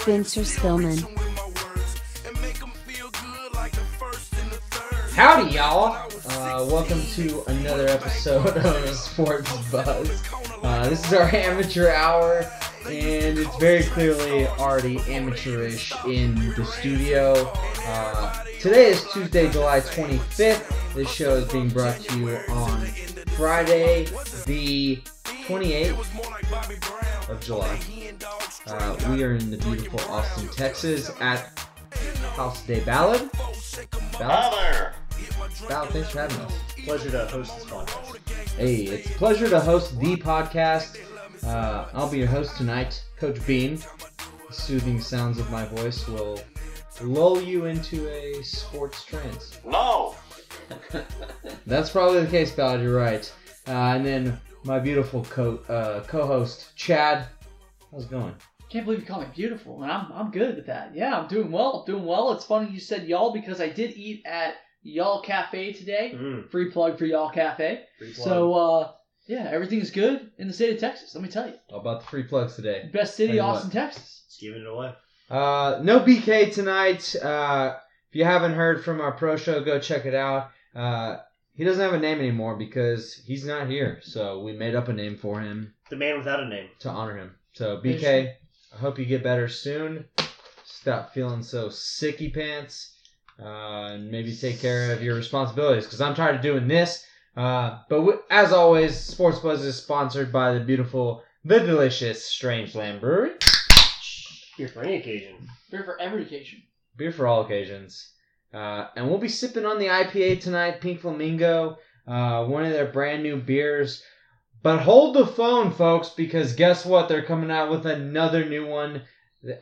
Spencer Spillman. Howdy, y'all! Uh, welcome to another episode of Sports Buzz. Uh, this is our amateur hour, and it's very clearly already amateurish in the studio. Uh, today is Tuesday, July 25th. This show is being brought to you on Friday, the 28th of July. Uh, we are in the beautiful Austin, Texas at House Day Ballard. Ballard? Ballard, thanks for having us. Pleasure to host this podcast. Hey, it's a pleasure to host the podcast. Uh, I'll be your host tonight, Coach Bean. The soothing sounds of my voice will lull you into a sports trance. No! That's probably the case, Ballard, You're right. Uh, and then my beautiful co- uh, co-host, Chad. How's it going? Can't believe you call me beautiful, and I'm I'm good with that. Yeah, I'm doing well. Doing well. It's funny you said y'all because I did eat at Y'all Cafe today. Mm, Free plug for Y'all Cafe. free plug. So uh, yeah, everything's good in the state of Texas. Let me tell you, How about the free plugs today? best city, Tell you Austin, what. Texas. Just giving it away. Uh, no BK tonight. Uh, if you haven't heard from our pro show, go check it out. Uh, he doesn't have a name anymore because he's not here. So we made up a name for him The man without a name. to honor him. So BK, I hope you get better soon. Stop feeling so sicky pants. Uh, and maybe take care of your responsibilities because I'm tired of doing this. Uh, but w- as always, Sports Buzz is sponsored by the beautiful, the delicious Strange Land Brewery. Beer for any occasion. Beer for every occasion. beer for all occasions. Uh, and we'll be sipping on the IPA tonight, Pink Flamingo, uh, one of their brand new beers. But hold the phone, folks, because guess what? They're coming out with another new one.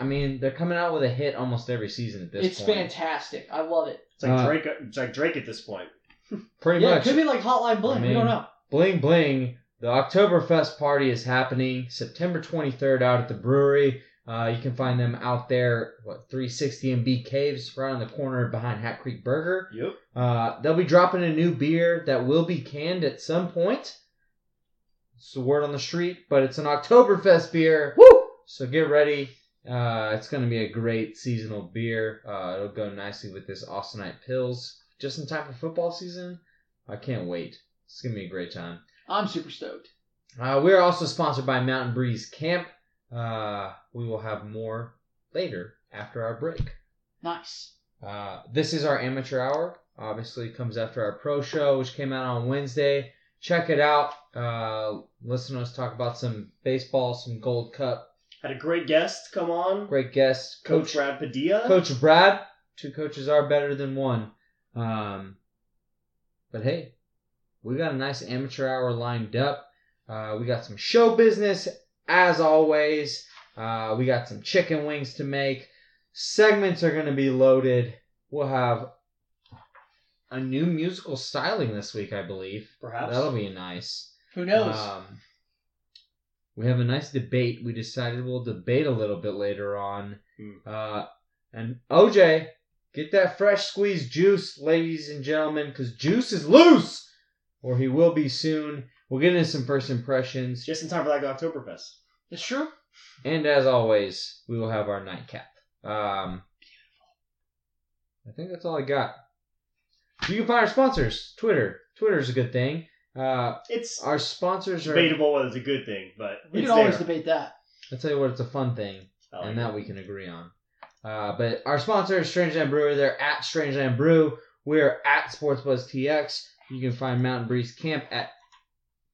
I mean, they're coming out with a hit almost every season at this It's point. fantastic. I love it. It's like Uh, Drake. It's like Drake at this point. Pretty yeah, much. it could be like Hotline Bling. I we don't know. Bling Bling, the Oktoberfest party is happening September 23rd out at the brewery. Uh, you can find them out there, what, 360 and Bee Caves, right on the corner behind Hat Creek Burger. Yep. Uh, they'll be dropping a new beer that will be canned at some point. It's the word on the street, but it's an Oktoberfest beer. Woo! So get ready. Uh, it's going to be a great seasonal beer. Uh, it'll go nicely with this Austinite Pills. Just in time for football season. I can't wait. It's going to be a great time. I'm super stoked. Uh, we're also sponsored by Mountain Breeze Camp. Uh, we will have more later after our break. Nice. Uh, this is our amateur hour. Obviously, comes after our pro show, which came out on Wednesday. Check it out. Uh, listen to us talk about some baseball, some Gold Cup. Had a great guest come on. Great guest, Coach Coach Brad Padilla. Coach Brad. Two coaches are better than one. Um, but hey, we got a nice amateur hour lined up. Uh, we got some show business as always. Uh, we got some chicken wings to make. Segments are going to be loaded. We'll have a new musical styling this week, I believe. Perhaps. That'll be nice. Who knows? Um, we have a nice debate. We decided we'll debate a little bit later on. Hmm. Uh, and OJ, get that fresh squeezed juice, ladies and gentlemen, because juice is loose, or he will be soon. We'll get into some first impressions, Just in time for like Oktoberfest. it's true. and as always, we will have our nightcap. Um, I think that's all I got. You can find our sponsors. Twitter. Twitter is a good thing. Uh, It's our sponsors are. debatable whether it's a good thing, but We can always there. debate that. I'll tell you what, it's a fun thing, like and it. that we can agree on. Uh, but our sponsor is Strangeland Brewery. They're at Strangeland Brew. We're at Sportsbuzz TX. You can find Mountain Breeze Camp at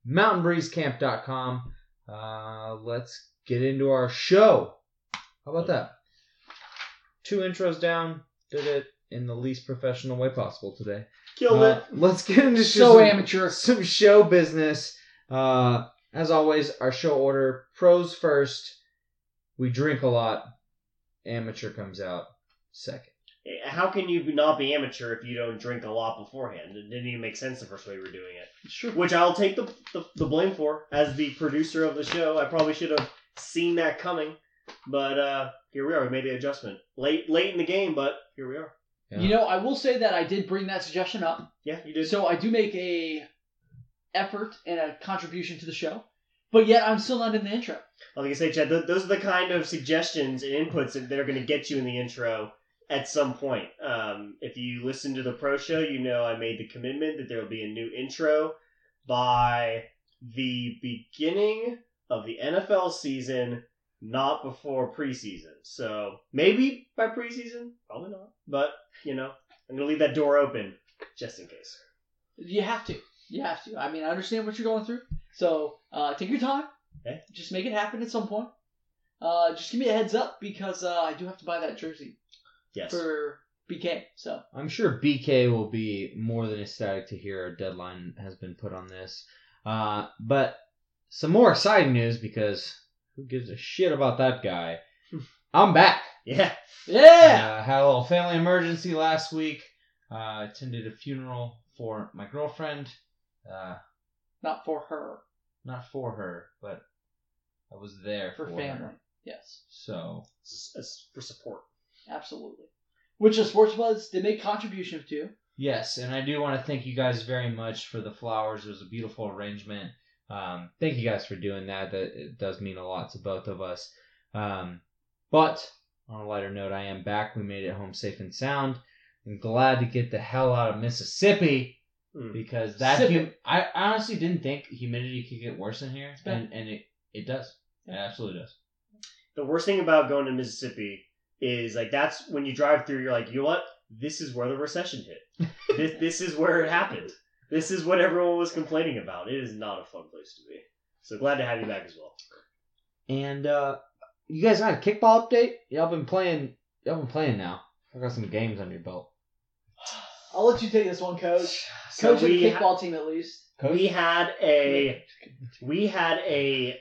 mountainbreezecamp.com. Uh, let's get into our show. How about that? Two intros down. Did it in the least professional way possible today. Killed Uh, it. let's get into So some, amateur. some show business. Uh, as always, our show order: pros first. We drink a lot. Amateur comes out second. How can you not be amateur if you don't drink a lot beforehand? It didn't even make sense the first way we were doing it. It's true. Which I'll take the, the, the blame for. As the producer of the show, I probably should have seen that coming. But uh, here we are. We made the adjustment. Late late in the game, but here we are. Yeah. You know, I will say that I did bring that suggestion up. Yeah, you did. So I do make a effort and a contribution to the show, but yet I'm still not in the intro. Like I was gonna say, Chad, th- those are the kind of suggestions and inputs that that are gonna get you in the intro at some point. Um, if you listen to the pro show, you know I made the commitment that there will be a new intro by the beginning of the NFL season, not before preseason. So maybe by preseason, probably not. But you know, I'm gonna leave that door open just in case. You have to. You have to. I mean, I understand what you're going through. So uh, take your time. Okay. Just make it happen at some point. Uh, just give me a heads up because uh, I do have to buy that jersey Yes. for BK. So I'm sure BK will be more than ecstatic to hear a deadline has been put on this. Uh, but some more exciting news because who gives a shit about that guy? I'm back. Yeah. yeah. Uh, had a little family emergency last week. Uh, attended a funeral for my girlfriend. Uh, Not for her, not for her, but I was there for for, family. her. Yes, So for support. Absolutely. Which the Sports Buzz did make contribution to. Yes, and I do want to thank you guys very much for the flowers. It was a beautiful arrangement. Um, thank you guys for doing that. That it does mean a lot to both of us. Um, but on a lighter note, I am back. We made it home safe and sound. I'm glad to get the hell out of Mississippi Hmm. because that Sip hum- I honestly didn't think humidity could get worse in here, and and it it does. It absolutely does. the worst thing about going to Mississippi is like that's when you drive through. You're like, you know what? This is where the recession hit. this this is where it happened. This is what everyone was complaining about. It is not a fun place to be. So glad to have you back as well. And uh, you guys got a kickball update? Y'all been playing? Y'all been playing now? I got some games on your belt. I'll let you take this one, Coach. So Coach of the we ha- kickball team, at least. we had a we had a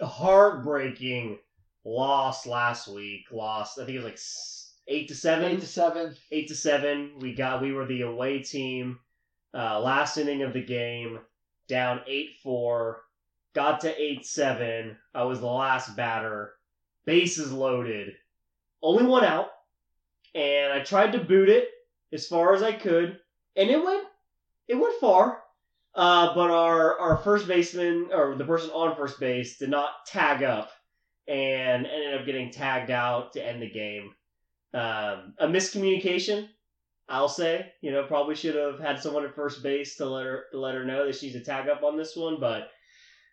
heartbreaking loss last week. Lost. I think it was like eight to seven. Eight to seven. eight to seven. We got we were the away team. Uh, last inning of the game, down eight four. Got to eight seven. I was the last batter. Bases loaded. Only one out. And I tried to boot it as far as I could, and it went it went far. Uh, but our our first baseman or the person on first base did not tag up, and ended up getting tagged out to end the game um, a miscommunication. I'll say, you know, probably should have had someone at first base to let her let her know that she needs to tag up on this one. But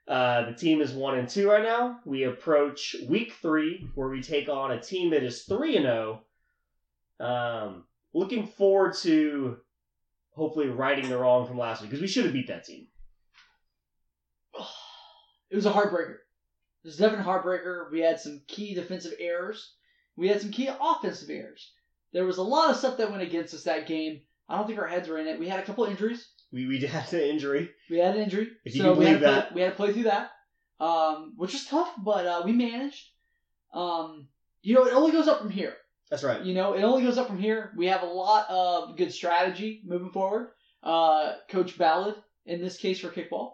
uh, the team is one and two right now. We approach week three, where we take on a team that is three and zero. Um, looking forward to hopefully righting the wrong from last week because we should have beat that team. It was a heartbreaker. It was definitely a heartbreaker. We had some key defensive errors. We had some key offensive errors. There was a lot of stuff that went against us that game. I don't think our heads were in it. We had a couple injuries. We we had an injury. We had an injury, If you so can we had to believe play, that. we had to play through that, um, which was tough, but uh, we managed. Um, you know, it only goes up from here. That's right. You know, it only goes up from here. We have a lot of good strategy moving forward. Uh, Coach Ballard, in this case for kickball,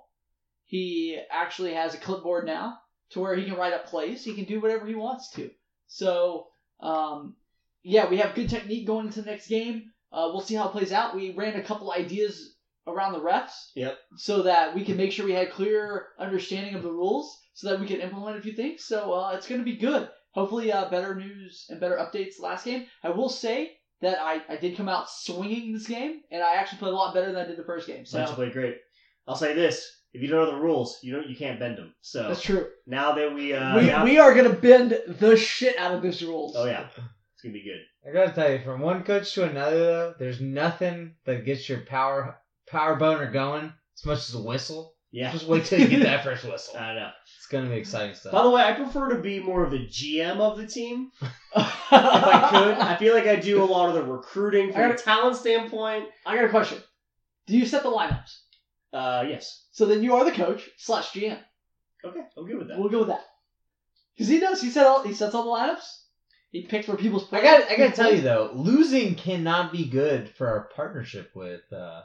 he actually has a clipboard now to where he can write up plays. He can do whatever he wants to. So, um, yeah, we have good technique going into the next game. Uh, we'll see how it plays out. We ran a couple ideas around the refs. Yep. So that we can make sure we had clear understanding of the rules, so that we can implement a few things. So uh, it's going to be good. Hopefully, uh, better news and better updates last game. I will say that I, I did come out swinging this game, and I actually played a lot better than I did the first game. So you played great. I'll say this: if you don't know the rules, you don't you can't bend them. So that's true. now that we uh, we, now- we are going to bend the shit out of this rules. oh yeah, it's gonna be good. I gotta tell you, from one coach to another, though, there's nothing that gets your power power boner going as much as a whistle. Yeah. Just wait till you get that first whistle. I don't know. It's gonna be exciting stuff. By the way, I prefer to be more of the GM of the team if I could. I feel like I do a lot of the recruiting I from a gotta- talent standpoint. I got a question. Do you set the lineups? Uh, yes. So then you are the coach slash GM. Okay, I'm good with that. We'll go with that. Because he does. He set all. He sets all the lineups. He picks where people's. I got I gotta tell you though, losing cannot be good for our partnership with uh,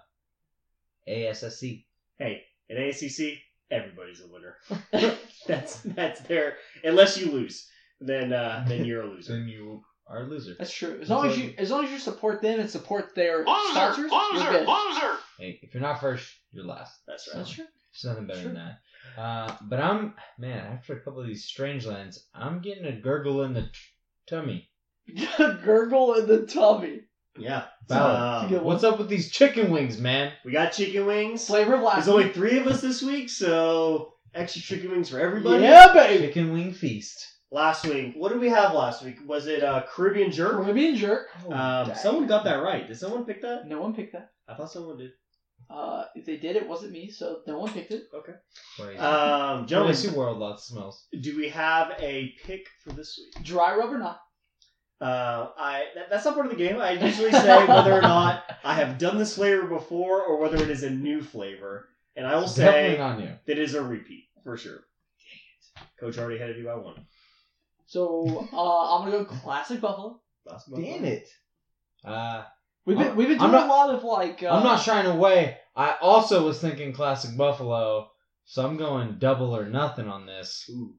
ASSC. Hey, in ACC, everybody's a winner. that's that's their unless you lose, then uh, then you're a loser. Then you are a loser. That's true. As long as you, as long as you support them and support their sponsors, Loser, you're good. loser. Hey, if you're not first, you're last. That's right. That's true. There's nothing better Sure. than that. Uh, but I'm man. After a couple of these strange lands, I'm getting a gurgle in the t- tummy. Gurgle in the tummy. Yeah. Ballard, Um, what's up with these chicken wings, man? we got chicken wings. Flavor of last. There's only three of us this week, so extra chicken wings for everybody. Yeah, baby. Chicken wing feast. Last week, what did we have last week? Was it uh, Caribbean jerk? Caribbean jerk. Oh, Um, someone got that right. Did someone pick that? No one picked that. I thought someone did. Uh, if they did, it wasn't me, so no one picked it. Okay. Crazy. Um, Gentlemen, gentlemen, World lots of smells. do we have a pick for this week? Dry rub or not? Uh, I that, that's not part of the game. I usually say whether or not I have done this flavor before or whether it is a new flavor, and I will Definitely say not new. that it is a repeat for sure. Dang it. Coach already ahead of you by one. So uh, I'm gonna go classic buffalo. Basketball Damn it. Uh, We've been we've been doing not- a lot of like. Uh, I'm not shying away. I also was thinking classic Buffalo, so I'm going double or nothing on this Ooh,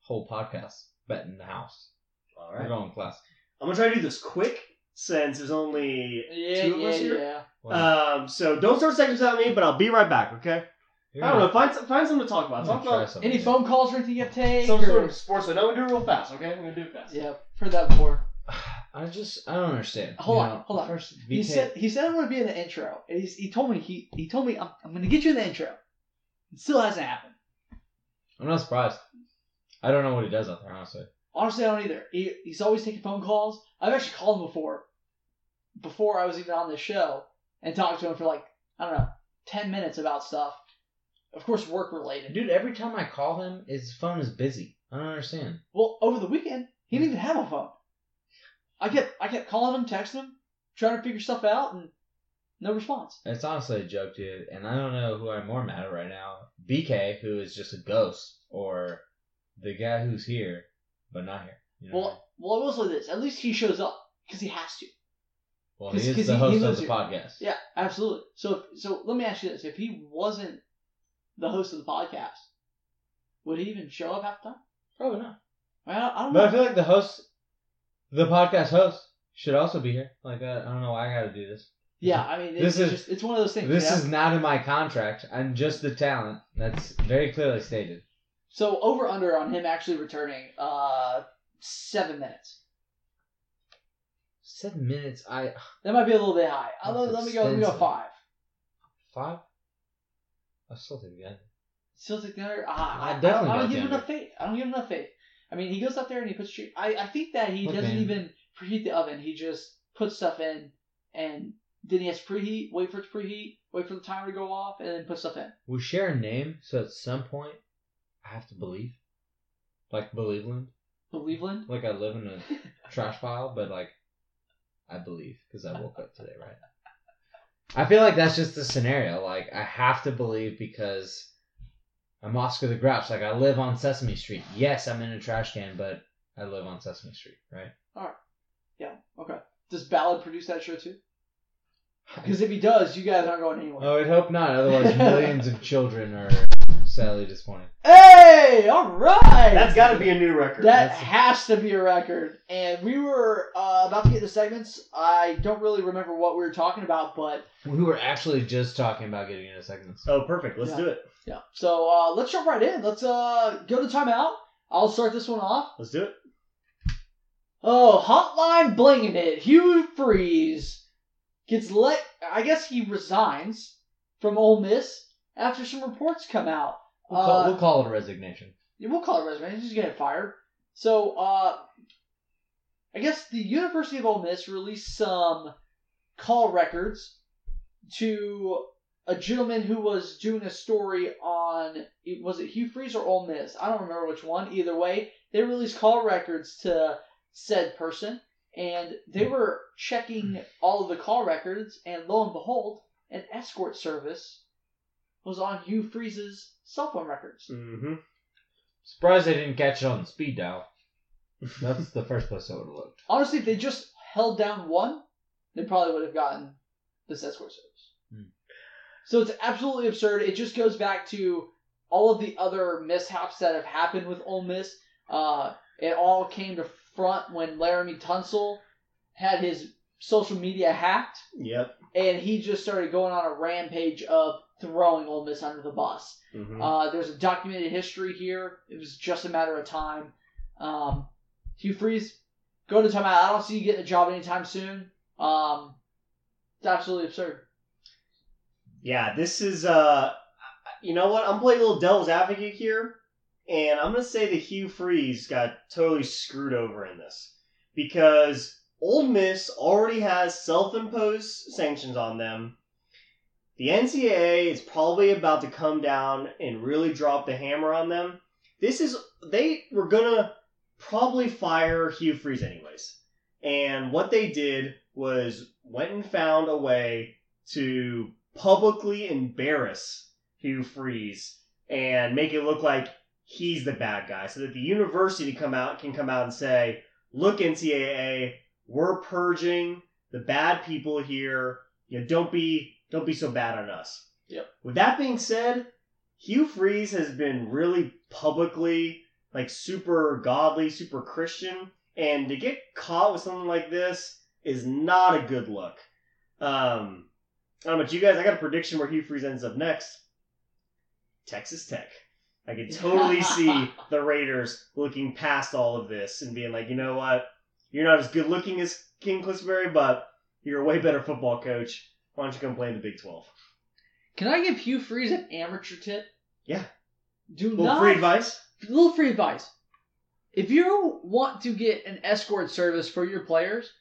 whole podcast. Bet in the house. all We're going classic. I'm gonna try to do this quick since there's only Yeah, two of yeah, us here. yeah. Um, so don't start seconds without me, but I'll be right back. Okay? you're I don't know. Find some- find something to talk about. Talk about something. Any phone calls or anything you have to take? some or- sort of sports. So no, we do it real fast. Okay? I'm gonna do it fast. Yeah, heard that before. I just I don't understand. Hold You on, know, hold on. First, He said he said I'm gonna be in the intro, and he's, he told me he he told me I'm, I'm gonna get you in the intro. It still hasn't happened. I'm not surprised. I don't know what he does out there, honestly. Honestly, I don't either. He, he's always taking phone calls. I've actually called him before, before I was even on this show, and talked to him for like I don't know, ten minutes about stuff. Of course, work related. Dude, every time I call him, his phone is busy. I don't understand. Well, over the weekend, he didn't even have a phone. I kept I kept calling him, texting him, trying to figure stuff out, and no response. It's honestly a joke, dude. And I don't know who I'm more mad at right now. BK, who is just a ghost, or the guy who's here but not here. You know? Well, well, I will say this: at least he shows up because he has to. well, he is the he- he host of the here. podcast. Yeah, absolutely. So, if, so let me ask you this: If he wasn't the host of the podcast, would he even show up half the time? Probably not. I don't, I don't But I feel like the host, the podcast host, should also be here. Like, uh, I don't know why I got to do this. yeah, I mean, This it's is- just it's one of those things. This know? is not in my contract. I'm just the talent. That's very clearly stated. so over under on him actually returning uh seven minutes. Seven minutes. I That might be a little bit high. Let, let me go. Let me go five. five. I still think again. Still take the under. Ah, I I, definitely I, don't got give him enough faith. I don't give him enough faith. I mean, he goes up there and he puts. tre- I I think that he Look, doesn't man. even preheat the oven. He just puts stuff in, and then he has to preheat, wait for it to preheat, wait for the timer to go off, and then put stuff in. We share a name, so at some point, I have to believe. Like Believeland. Believeland. Like I live in a trash pile, but like I believe because I woke up today, right? I feel like that's just the scenario. Like I have to believe because I'm Oscar the Grouch. Like I live on Sesame Street. Yes, I'm in a trash can, but I live on Sesame Street, right? All right. Yeah. Okay. Does Ballard produce that show too? Because if he does, you guys aren't going anywhere. Oh, I'd hope not. Otherwise, millions of children are sadly disappointed. Hey, all right. That's got to be a new record. That That's- has to be a record. And we were uh, about to get the segments. I don't really remember what we were talking about, but We were actually just talking about getting into segments. oh, perfect. Let's Yeah. do it. yeah. So uh, let's jump right in. Let's uh, go to timeout. I'll start this one off. Let's do it. Oh, hotline blinging it. Hugh Freeze gets let. I guess he resigns from Ole Miss after some reports come out. We'll call, Uh, we'll call it a resignation. Yeah, we'll call it resume. He's just getting fired. So, uh, I guess the University of Ole Miss released some call records to a gentleman who was doing a story on was it Hugh Freeze or Ole Miss? I don't remember which one. Either way, they released call records to said person, and they were checking all of the call records, and lo and behold, an escort service was on Hugh Freeze's cell phone records. Mm-hmm. Surprised they didn't catch it on the speed dial. That's the first place I would have looked. Honestly, if they just held down one, they probably would have gotten this escort service. Hmm. So it's absolutely absurd. It just goes back to all of the other mishaps that have happened with Ole Miss. Uh, it all came to front when Laremy Tunsil had his social media hacked, Yep. and he just started going on a rampage of throwing Ole Miss under the bus. Mhm. Uh, there's a documented history here. It was just a matter of time. Um, Hugh Freeze, go to timeout. I don't see you getting a job anytime soon. Um, it's absolutely absurd. Yeah, this is uh you know what? I'm playing a little devil's advocate here, and I'm gonna say that Hugh Freeze got totally screwed over in this. Because Ole Miss already has self imposed sanctions on them. The NCAA is probably about to come down and really drop the hammer on them. This is they were gonna probably fire Hugh Freeze anyways. And what they did was went and found a way to publicly embarrass Hugh Freeze and make it look like he's the bad guy, so that the university come out can come out and say, "Look, NCAA, we're purging the bad people here. You know, don't be don't be so bad on us." Yep. With that being said, Hugh Freeze has been really publicly like super godly, super Christian, and to get caught with something like this is not a good look. Um, I don't know about you guys. I got a prediction where Hugh Freeze ends up next. Texas Tech. I can totally see the Raiders looking past all of this and being like, you know what? You're not as good looking as King Clisbury, but you're a way better football coach. Why don't you come play in the Big 12? Can I give Hugh Freeze an amateur tip? Yeah. Do little not free advice. little free advice. If you want to get an escort service for your players,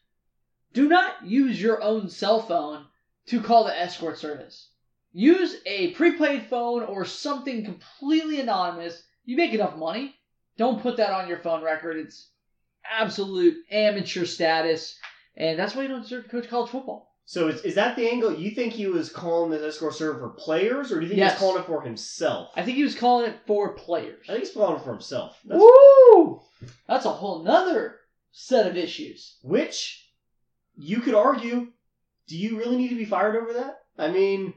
do not use your own cell phone to call the escort service. Use a prepaid phone or something completely anonymous. You make enough money. Don't put that on your phone record. It's absolute amateur status, and that's why you don't deserve to coach college football. So is, is that the angle? You think he was calling this escort server for players, or do you think he was calling it for himself? I think he was calling it for players. I think he's calling it for himself. That's, Woo! That's a whole nother set of issues. which you could argue, do you really need to be fired over that? I mean,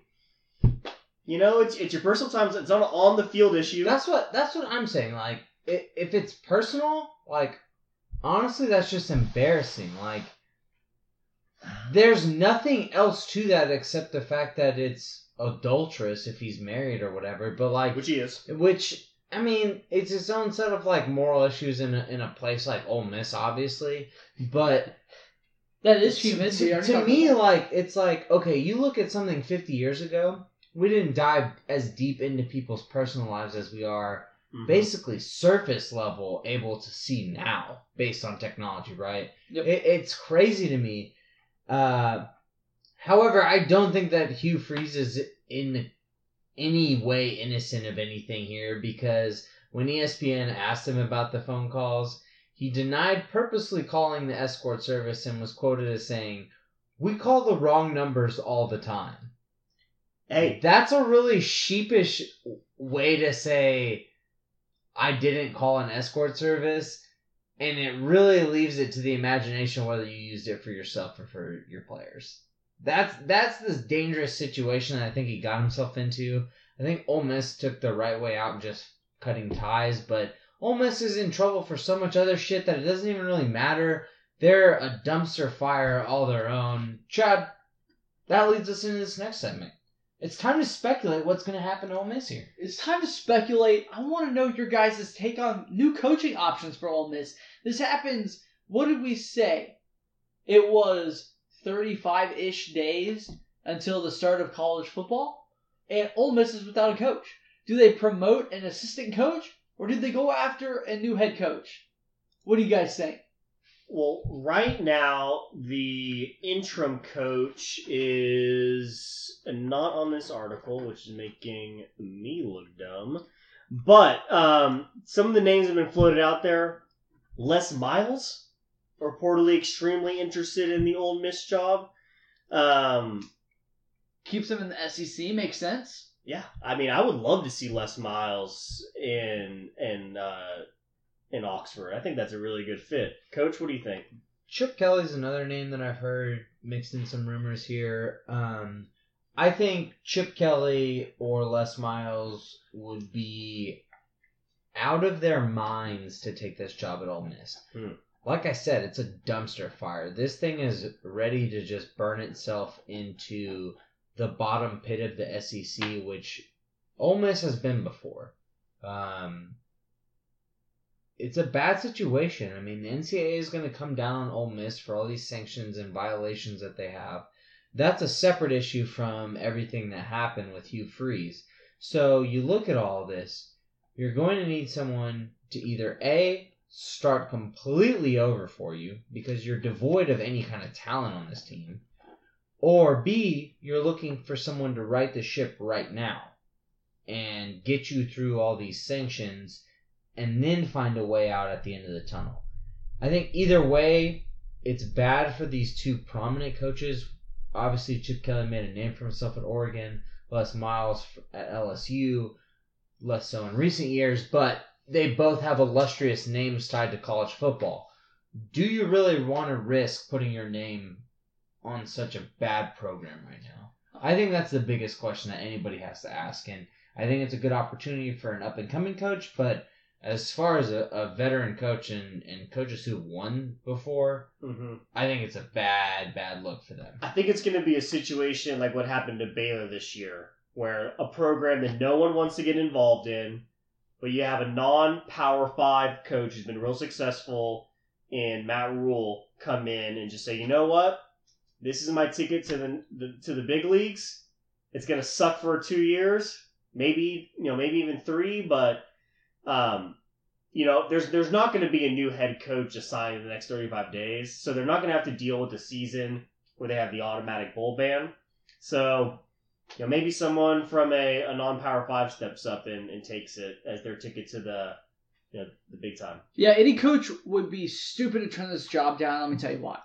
you know, it's it's your personal time. It's on on the field issue. That's what that's what I'm saying. Like, i if it's personal, like, honestly, that's just embarrassing. Like, there's nothing else to that except the fact that it's adulterous if he's married or whatever. But like, which he is. which I mean, it's its own set of like moral issues in a, in a place like Ole Miss, obviously. But That is human. We to, to me, about like it's like okay, you look at something 50 years ago. We didn't dive as deep into people's personal lives as we are Mhm. basically surface level able to see now based on technology, right? Yep. It, it's crazy to me. Uh, however, I don't think that Hugh Freeze is in any way innocent of anything here because when ESPN asked him about the phone calls, he denied purposely calling the escort service and was quoted as saying, We call the wrong numbers all the time. Hey, That's a really sheepish way to say I didn't call an escort service, and it really leaves it to the imagination whether you used it for yourself or for your players. That's that's this dangerous situation that I think he got himself into. I think Ole Miss took the right way out, just cutting ties, but Ole Miss is in trouble for so much other shit that it doesn't even really matter. They're a dumpster fire all their own. Chad, that leads us into this next segment. It's time to speculate what's going to happen to Ole Miss here. It's time to speculate. I want to know your guys' take on new coaching options for Ole Miss. This happens, what did we say? It was 35 ish days until the start of college football, and Ole Miss is without a coach. Do they promote an assistant coach, or do they go after a new head coach? What do you guys think? Well, right now the interim coach is not on this article, which is making me look dumb. But um, some of the names have been floated out there. Les Miles, reportedly extremely interested in the Ole Miss job. Um, Keeps him in the SEC makes sense. yeah, I mean, I would love to see Les Miles in in uh, in Oxford. I think that's a really good fit. Coach, what do you think? Chip Kelly's another name that I've heard mixed in some rumors here. Um, I think Chip Kelly or Les Miles would be out of their minds to take this job at Ole Miss. Hmm. Like I said, it's a dumpster fire. This thing is ready to just burn itself into the bottom pit of the SEC, which Ole Miss has been before. Um, it's a bad situation. I mean, the NCAA is going to come down on Ole Miss for all these sanctions and violations that they have. That's a separate issue from everything that happened with Hugh Freeze. So you look at all this, you're going to need someone to either A, start completely over for you because you're devoid of any kind of talent on this team, or B, you're looking for someone to right the ship right now and get you through all these sanctions and then find a way out at the end of the tunnel. I think either way, it's bad for these two prominent coaches. Obviously, Chip Kelly made a name for himself at Oregon, Les Miles at LSU, less so in recent years, but they both have illustrious names tied to college football. Do you really want to risk putting your name on such a bad program right now? I think that's the biggest question that anybody has to ask, and I think it's a good opportunity for an up and coming coach, but as far as a, a veteran coach and, and coaches who've won before, Mm-hmm. I think it's a bad, bad look for them. I think it's going to be a situation like what happened to Baylor this year, where a program that no one wants to get involved in, but you have a non-power five coach who's been real successful in Matt Rhule come in and just say, you know what, this is my ticket to the, the to the big leagues. It's going to suck for two years, maybe you know maybe even three, but um, you know, there's there's not going to be a new head coach assigned in the next 35 days, so they're not going to have to deal with the season where they have the automatic bowl ban. So, you know, maybe someone from a, a non-power five steps up and, and takes it as their ticket to the you know the big time. Yeah, any coach would be stupid to turn this job down. Let me tell you why.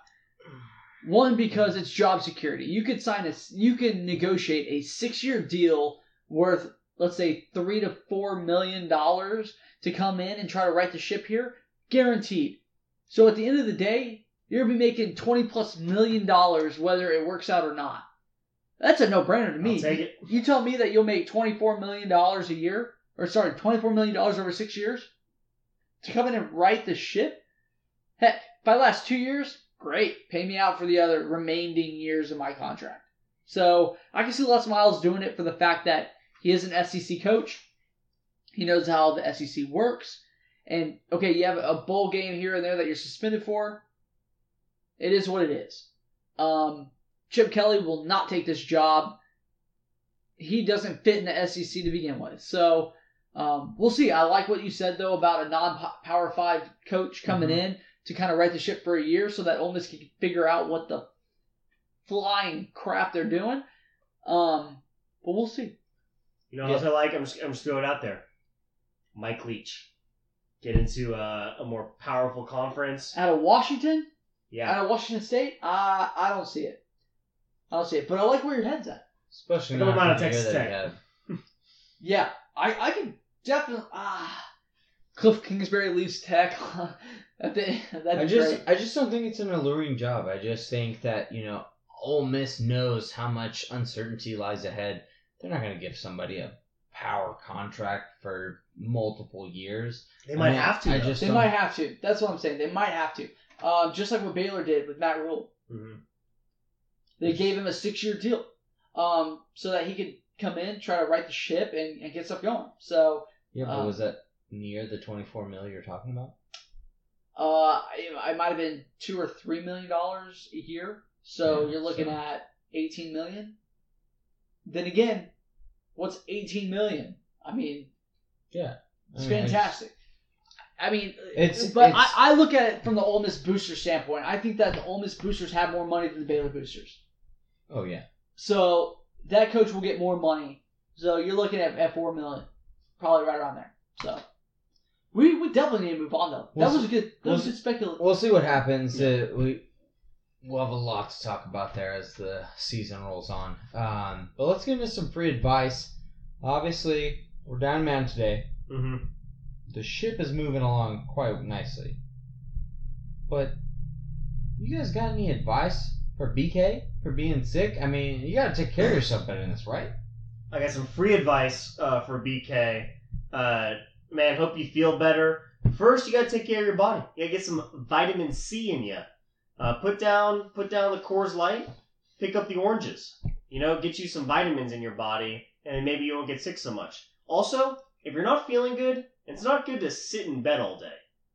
One, because it's job security. You could sign a, you could negotiate a six-year deal worth, let's say, three to four million dollars to come in and try to right the ship here, guaranteed. So at the end of the day, you're gonna be making twenty plus million dollars whether it works out or not. That's a no-brainer to me. It. You tell me that you'll make twenty-four million dollars a year, or sorry, twenty-four million dollars over six years to come in and right the ship. Heck, if I last two years, great. Pay me out for the other remaining years of my contract. So I can see Les Miles doing it for the fact that he is an SEC coach. He knows how the SEC works. And okay, you have a bowl game here and there that you're suspended for. It is what it is. Um, Chip Kelly will not take this job. He doesn't fit in the SEC to begin with. So um, we'll see. I like what you said though about a non-power five coach coming Mhm. in to kind of right the ship for a year, so that Ole Miss can figure out what the flying crap they're doing. Um, but we'll see. You know, what else I like. I'm just, I'm just throwing it out there. Mike Leach, get into a, a more powerful conference. Out of Washington, Yeah, out of Washington State, uh, I don't see it. I don't see it. But I like where your head's at. Especially Come not on, from the Texas year that Tech. Yeah, I, I can definitely. Ah, Kliff Kingsbury leaves Tech. that be, that'd I just great. I just don't think it's an alluring job. I just think that, you know, Ole Miss knows how much uncertainty lies ahead. They're not gonna give somebody a power contract for multiple years. they might I mean, have to. I though. just They don't- might have to. That's what I'm saying. They might have to. Um, just like what Baylor did with Matt Rhule. Mhm. They gave him a six year deal um, so that he could come in, try to right the ship, and, and get stuff going. So Yeah, but Um, was that near the twenty four mil you're talking about? uh, I, I might have been two or three million dollars a year. So Yeah, you're looking so- at eighteen million. Then again, what's eighteen million? I mean, Yeah. It's I just- fantastic. I mean, It's- but it's- I, I look at it from the Ole Miss booster standpoint. I think that the Ole Miss boosters have more money than the Baylor boosters. Oh yeah. So that coach will get more money. So you're looking at, at four million, probably right around there. So we, we definitely need to move on though. We'll that was a good that we'll was s- good speculative. We'll see what happens. Uh, we we'll have a lot to talk about there as the season rolls on. Um, but let's get into some free advice. Obviously, we're down man today. hmm The ship is moving along quite nicely. But you guys got any advice for BK for being sick? I mean, you got to take care of yourself better than this, right? I got some free advice uh, for BK. Uh, man, hope you feel better. First, you gotta take care of your body. You gotta get some vitamin C in you. Uh, put down, put down the Coors Light. Pick up the oranges. You know, get you some vitamins in your body, and maybe you won't get sick so much. Also, if you're not feeling good, it's not good to sit in bed all day.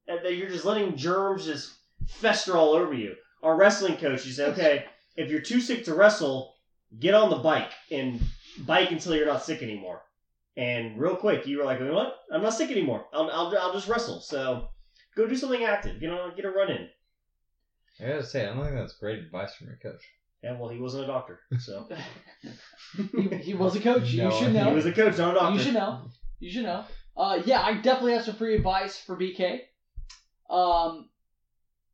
That you're just letting germs just fester all over you. Our wrestling coach, he said, okay, if you're too sick to wrestle, get on the bike and bike until you're not sick anymore. And real quick, you were like, you know what? I'm not sick anymore. I'll, I'll, I'll just wrestle. So go do something active. You know, get a run in. I gotta say, I don't think that's great advice from your coach. Yeah, well, he wasn't a doctor. So he, he was a coach. No, you should know. he was a coach, not a doctor. You should know. You should know. Uh, yeah, I definitely have some free advice for BK. Um,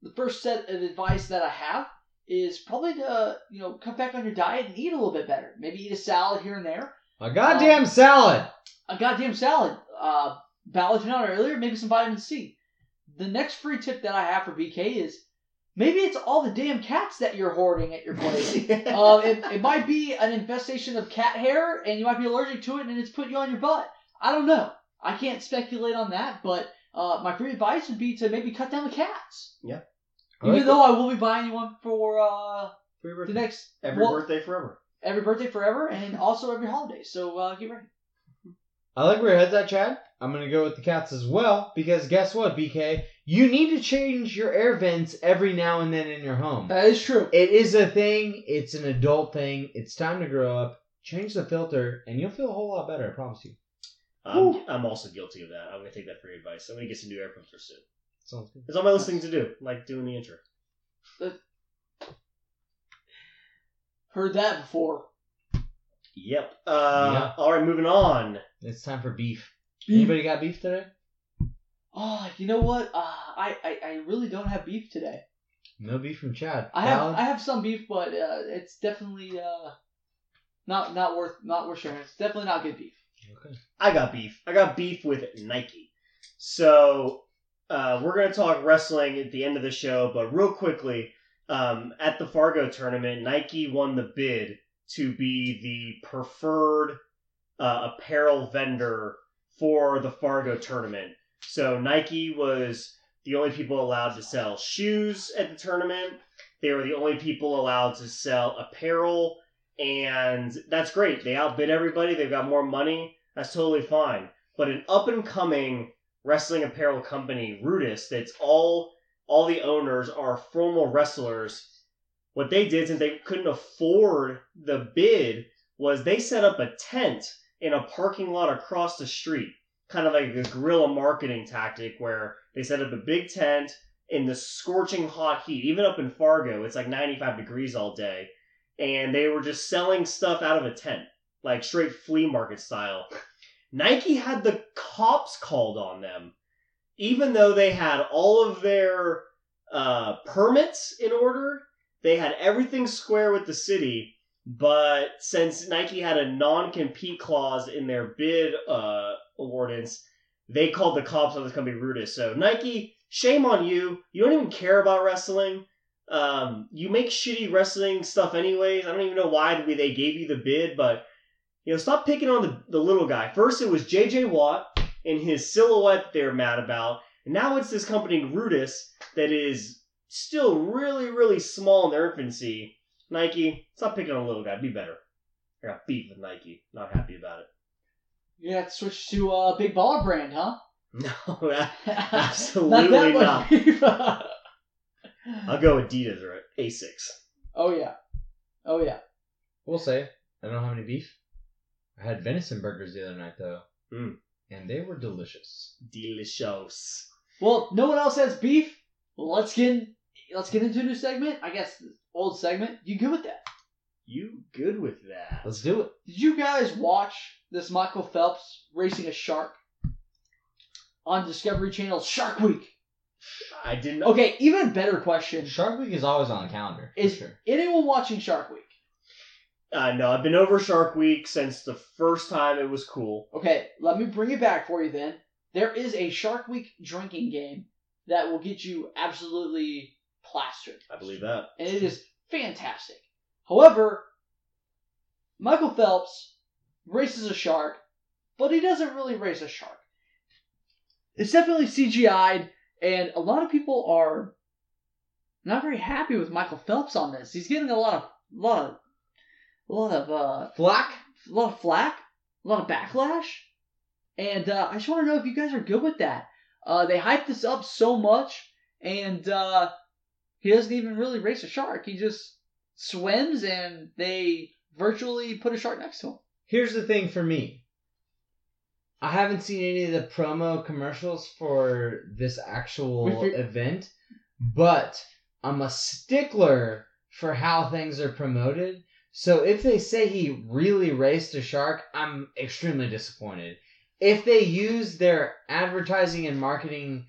the first set of advice that I have is probably to you know cut back on your diet and eat a little bit better. Maybe eat a salad here and there. A goddamn salad! A goddamn salad. Uh, Ballard hit on earlier. Maybe some vitamin C. The next free tip that I have for BK is maybe it's all the damn cats that you're hoarding at your place. uh, it, it might be an infestation of cat hair, and you might be allergic to it, and it's put you on your butt. I don't know. I can't speculate on that, but uh, my free advice would be to maybe cut down the cats. Yeah. I Even like though I will be buying you one for uh, the next Every well, birthday forever. every birthday forever, and also every holiday. So uh, get ready. I like where your head's at, Chad. I'm gonna go with the cats as well because guess what, BK? You need to change your air vents every now and then in your home. That is true. It is a thing. It's an adult thing. It's time to grow up. Change the filter, and you'll feel a whole lot better. I promise you. I'm, I'm also guilty of that. I'm going to take that for your advice. I'm going to get some new air filters soon. Sounds good. It's on my list of things to do, like doing the intro. Heard that before. Yep. Uh, Yeah. All right, moving on. It's time for beef. Beef. Anybody got beef today? Oh, you know what? Uh, I, I I really don't have beef today. No beef from Chad. I have Ballard? I have some beef, but uh, it's definitely uh, not not worth not worth sharing. It's definitely not good beef. Okay. I got beef. I got beef with Nike. So uh, we're gonna talk wrestling at the end of the show, but real quickly, um, at the Fargo tournament, Nike won the bid to be the preferred uh, apparel vendor for the Fargo tournament. So Nike was the only people allowed to sell shoes at the tournament. They were the only people allowed to sell apparel, and that's great. They outbid everybody. They've got more money. That's totally fine. But an up and coming wrestling apparel company, Rudis, that's all all the owners are former wrestlers. What they did since they couldn't afford the bid was they set up a tent in a parking lot across the street, kind of like a guerrilla marketing tactic where they set up a big tent in the scorching hot heat. Even up in Fargo, it's like 95 degrees all day, and they were just selling stuff out of a tent, like straight flea market style. Nike had the cops called on them, even though they had all of their uh, permits in order. They had everything square with the city, but since Nike had a non-compete clause in their bid uh, ordinance, they called the cops on this company Rudis. So Nike, shame on you. You don't even care about wrestling. Um, you make shitty wrestling stuff anyways. I don't even know why they gave you the bid, but you know, stop picking on the, the little guy. First, it was J.J. Watt and his silhouette they're mad about, and now it's this company Rudis that is still really, really small in their infancy. Nike, stop picking on a little guy. Be better. I got beef with Nike. Not happy about it. You have to switch to a uh, big baller brand, huh? No, absolutely that not. I'll go Adidas or Asics. oh yeah, oh yeah. We'll say I don't have any beef. I had venison burgers the other night though, Mm. and they were delicious. Delicious. Well, no one else has beef. Well, let's get let's get into a new segment. I guess old segment. You good with that? You good with that? Let's do it. Did you guys watch this Michael Phelps racing a shark on Discovery Channel Shark Week? I didn't. Okay, even better question: Shark Week is always on the calendar. Is sure. anyone watching Shark Week? Uh, no, I've been over Shark Week since the first time it was cool. Okay, let me bring it back for you then. There is a Shark Week drinking game that will get you absolutely plastered. I believe that. and it is fantastic. However, Michael Phelps races a shark, but he doesn't really race a shark. It's definitely CGI'd, and a lot of people are not very happy with Michael Phelps on this. He's getting a lot of lot of a lot of uh, Flack? a lot of flack, a lot of backlash, and uh, I just want to know if you guys are good with that. Uh, they hype this up so much, and uh, he doesn't even really race a shark. He just swims, and they virtually put a shark next to him. Here's the thing for me. I haven't seen any of the promo commercials for this actual event, but I'm a stickler for how things are promoted. So if they say he really raced a shark, I'm extremely disappointed. If they use their advertising and marketing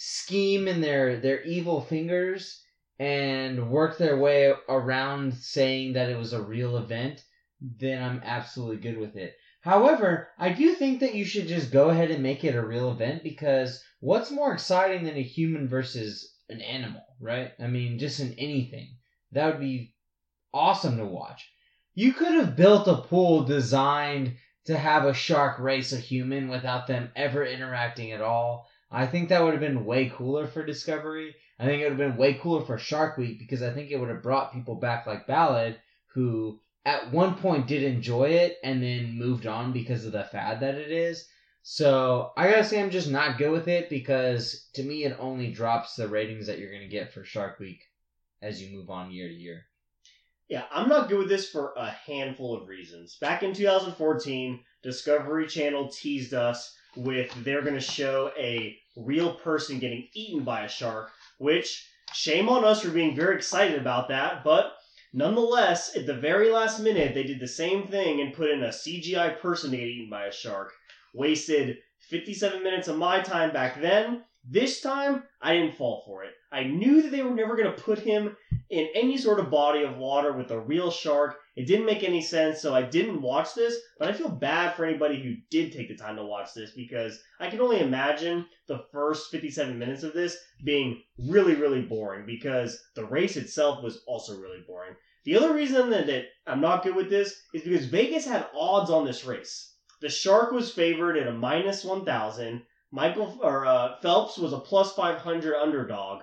scheme in their their evil fingers and work their way around saying that it was a real event, then I'm absolutely good with it. However, I do think that you should just go ahead and make it a real event because what's more exciting than a human versus an animal, right? I mean, just in anything. That would be awesome to watch. You could have built a pool designed to have a shark race a human without them ever interacting at all. I think that would have been way cooler for Discovery. I think it would have been way cooler for Shark Week because I think it would have brought people back like Ballard who at one point did enjoy it and then moved on because of the fad that it is. So I gotta say I'm just not good with it because to me it only drops the ratings that you're gonna get for Shark Week as you move on year to year. Yeah, I'm not good with this for a handful of reasons. Back in 2014, Discovery Channel teased us with they're going to show a real person getting eaten by a shark, which shame on us for being very excited about that, but nonetheless, at the very last minute, they did the same thing and put in a CGI person to get eaten by a shark. Wasted 57 minutes of my time back then. This time, I didn't fall for it. I knew that they were never going to put him in any sort of body of water with a real shark. It didn't make any sense, so I didn't watch this. But I feel bad for anybody who did take the time to watch this because I can only imagine the first 57 minutes of this being really, really boring because the race itself was also really boring. The other reason that, that I'm not good with this is because Vegas had odds on this race. The shark was favored at a minus 1,000. Michael or uh, Phelps was a plus 500 underdog.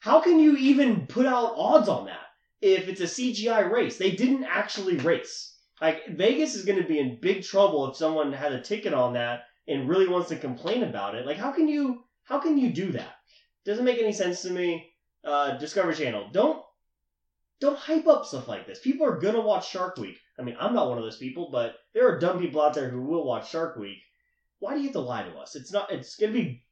How can you even put out odds on that if it's a CGI race? They didn't actually race. Like Vegas is going to be in big trouble if someone had a ticket on that and really wants to complain about it. Like how can you how can you do that? Doesn't make any sense to me. Uh, Discovery Channel, don't don't hype up stuff like this. People are gonna watch Shark Week. I mean, I'm not one of those people, but there are dumb people out there who will watch Shark Week. Why do you have to lie to us? It's not. It's gonna be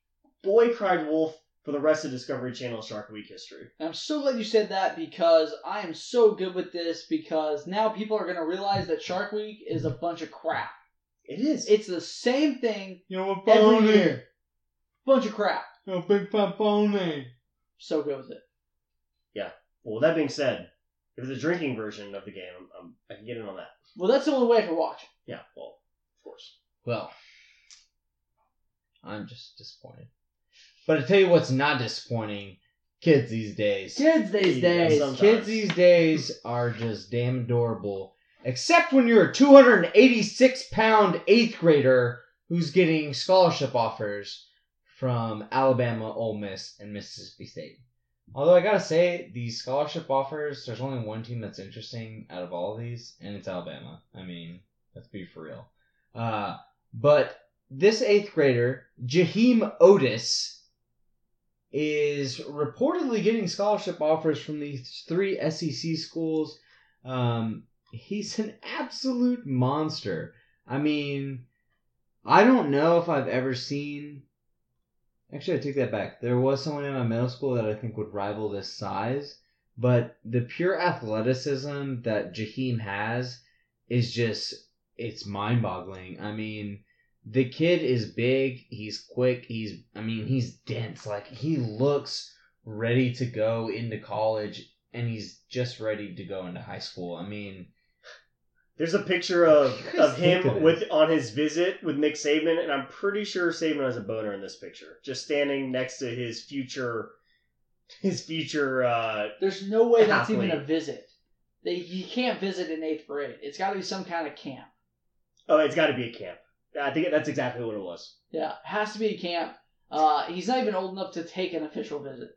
boy cried wolf for the rest of Discovery Channel Shark Week history. And I'm so glad you said that because I am so good with this because now people are going to realize that Shark Week is a bunch of crap. It is. It's the same thing You know what every year. Bunch of crap. A big fat phony. So good with it. Yeah. Well, with that being said, if it's a drinking version of the game, I'm, I'm, I can get in on that. Well, that's the only way I can watch it. Yeah. Well, of course. Well, I'm just disappointed. But I tell you what's not disappointing, kids these days. Kids these days. some- Kids these days are just damn adorable. Except when you're a 286 pound eighth grader who's getting scholarship offers from Alabama, Ole Miss, and Mississippi State. Although I gotta say, these scholarship offers, there's only one team that's interesting out of all of these, and it's Alabama. I mean, let's be for real. Uh, but this eighth grader, Jaheim Oatis, is reportedly getting scholarship offers from these three SEC schools. Um, he's an absolute monster. I mean, I don't know if I've ever seen Actually, I take that back. There was someone in my middle school that I think would rival this size, but the pure athleticism that Jaheim has is just it's mind-boggling. I mean, the kid is big, he's quick, he's I mean, he's dense. Like he looks ready to go into college and he's just ready to go into high school. I mean, There's a picture of, of him of with on his visit with Nick Saban, and I'm pretty sure Saban has a boner in this picture, just standing next to his future, his future. uh There's no way that's even a visit. They, you can't visit in eighth grade. It's got to be some kind of camp. Oh, it's got to be a camp. I think that's exactly what it was. Yeah, it has to be a camp. Uh, he's not even old enough to take an official visit.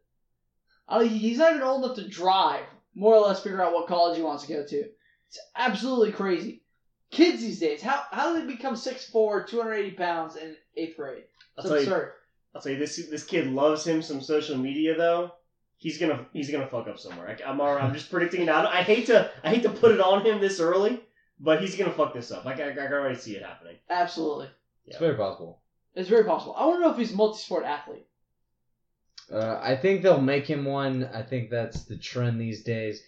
Uh, he's not even old enough to drive, more or less figure out what college he wants to go to. It's absolutely crazy. Kids these days, how how do they become 6'4", 280 pounds in eighth grade? I'll It's tell you. I'll tell you this. This kid loves him some social media though. He's gonna he's gonna fuck up somewhere. I, I'm I'm just predicting it. I, I hate to I hate to put it on him this early, but he's gonna fuck this up. Like I, I can already see it happening. Absolutely. it's very possible. It's very possible. I want to know if he's a multi-sport athlete. Uh, I think they'll make him one. I think that's the trend these days.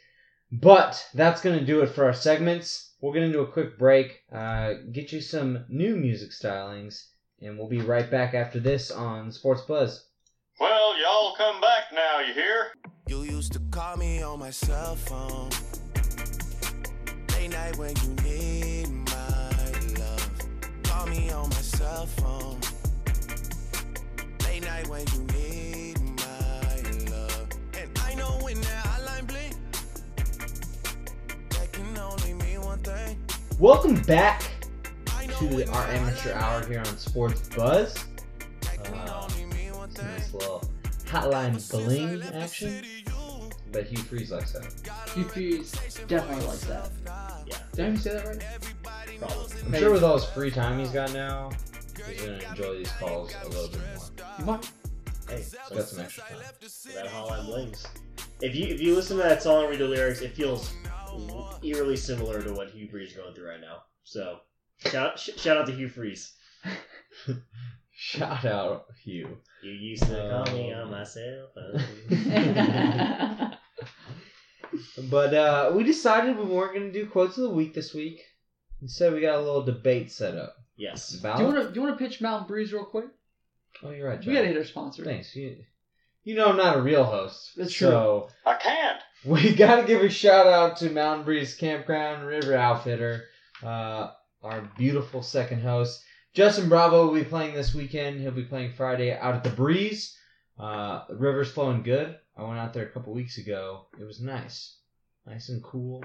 But that's going to do it for our segments. We're going to do a quick break, uh, get you some new music stylings, and we'll be right back after this on Sports Buzz. Well, y'all come back now, you hear? You used to call me on my cell phone. Night when you need my love. Call me on my cell phone. Late night when you need my love. And I know when that hotline blink, that can only mean one thing. Welcome back to our amateur hour here on Sports Buzz. Uh, only mean one Some thing. nice little hotline bling action. But Hugh Freeze likes that. Hugh Freeze definitely likes that. Yeah. Did I even say that right? Probably. I'm sure with all his free time he's got now, he's going to enjoy these calls a little bit more. You might. Hey, He's got some extra time. that hotline blings. If you if you listen to that song and read the lyrics, it feels eerily similar to what Hugh Freeze is going through right now. So shout sh- shout out to Hugh Freeze. Shout out, Hugh. You used to call me Um, on my cell phone. But uh, we decided we weren't going to do quotes of the week this week. Instead, we got a little debate set up. yes. About do you want to do you want to pitch Mountain Breeze real quick? Oh, you're right. We gotta hit our sponsor. Thanks. You, you know I'm not a real host. That's so I can't. we got to give a shout out to Mountain Breeze Campground River Outfitter, uh, our beautiful second host. Justin Bravo will be playing this weekend. He'll be playing Friday out at the Breeze. Uh, the river's flowing good. I went out there a couple weeks ago. It was nice. Nice and cool.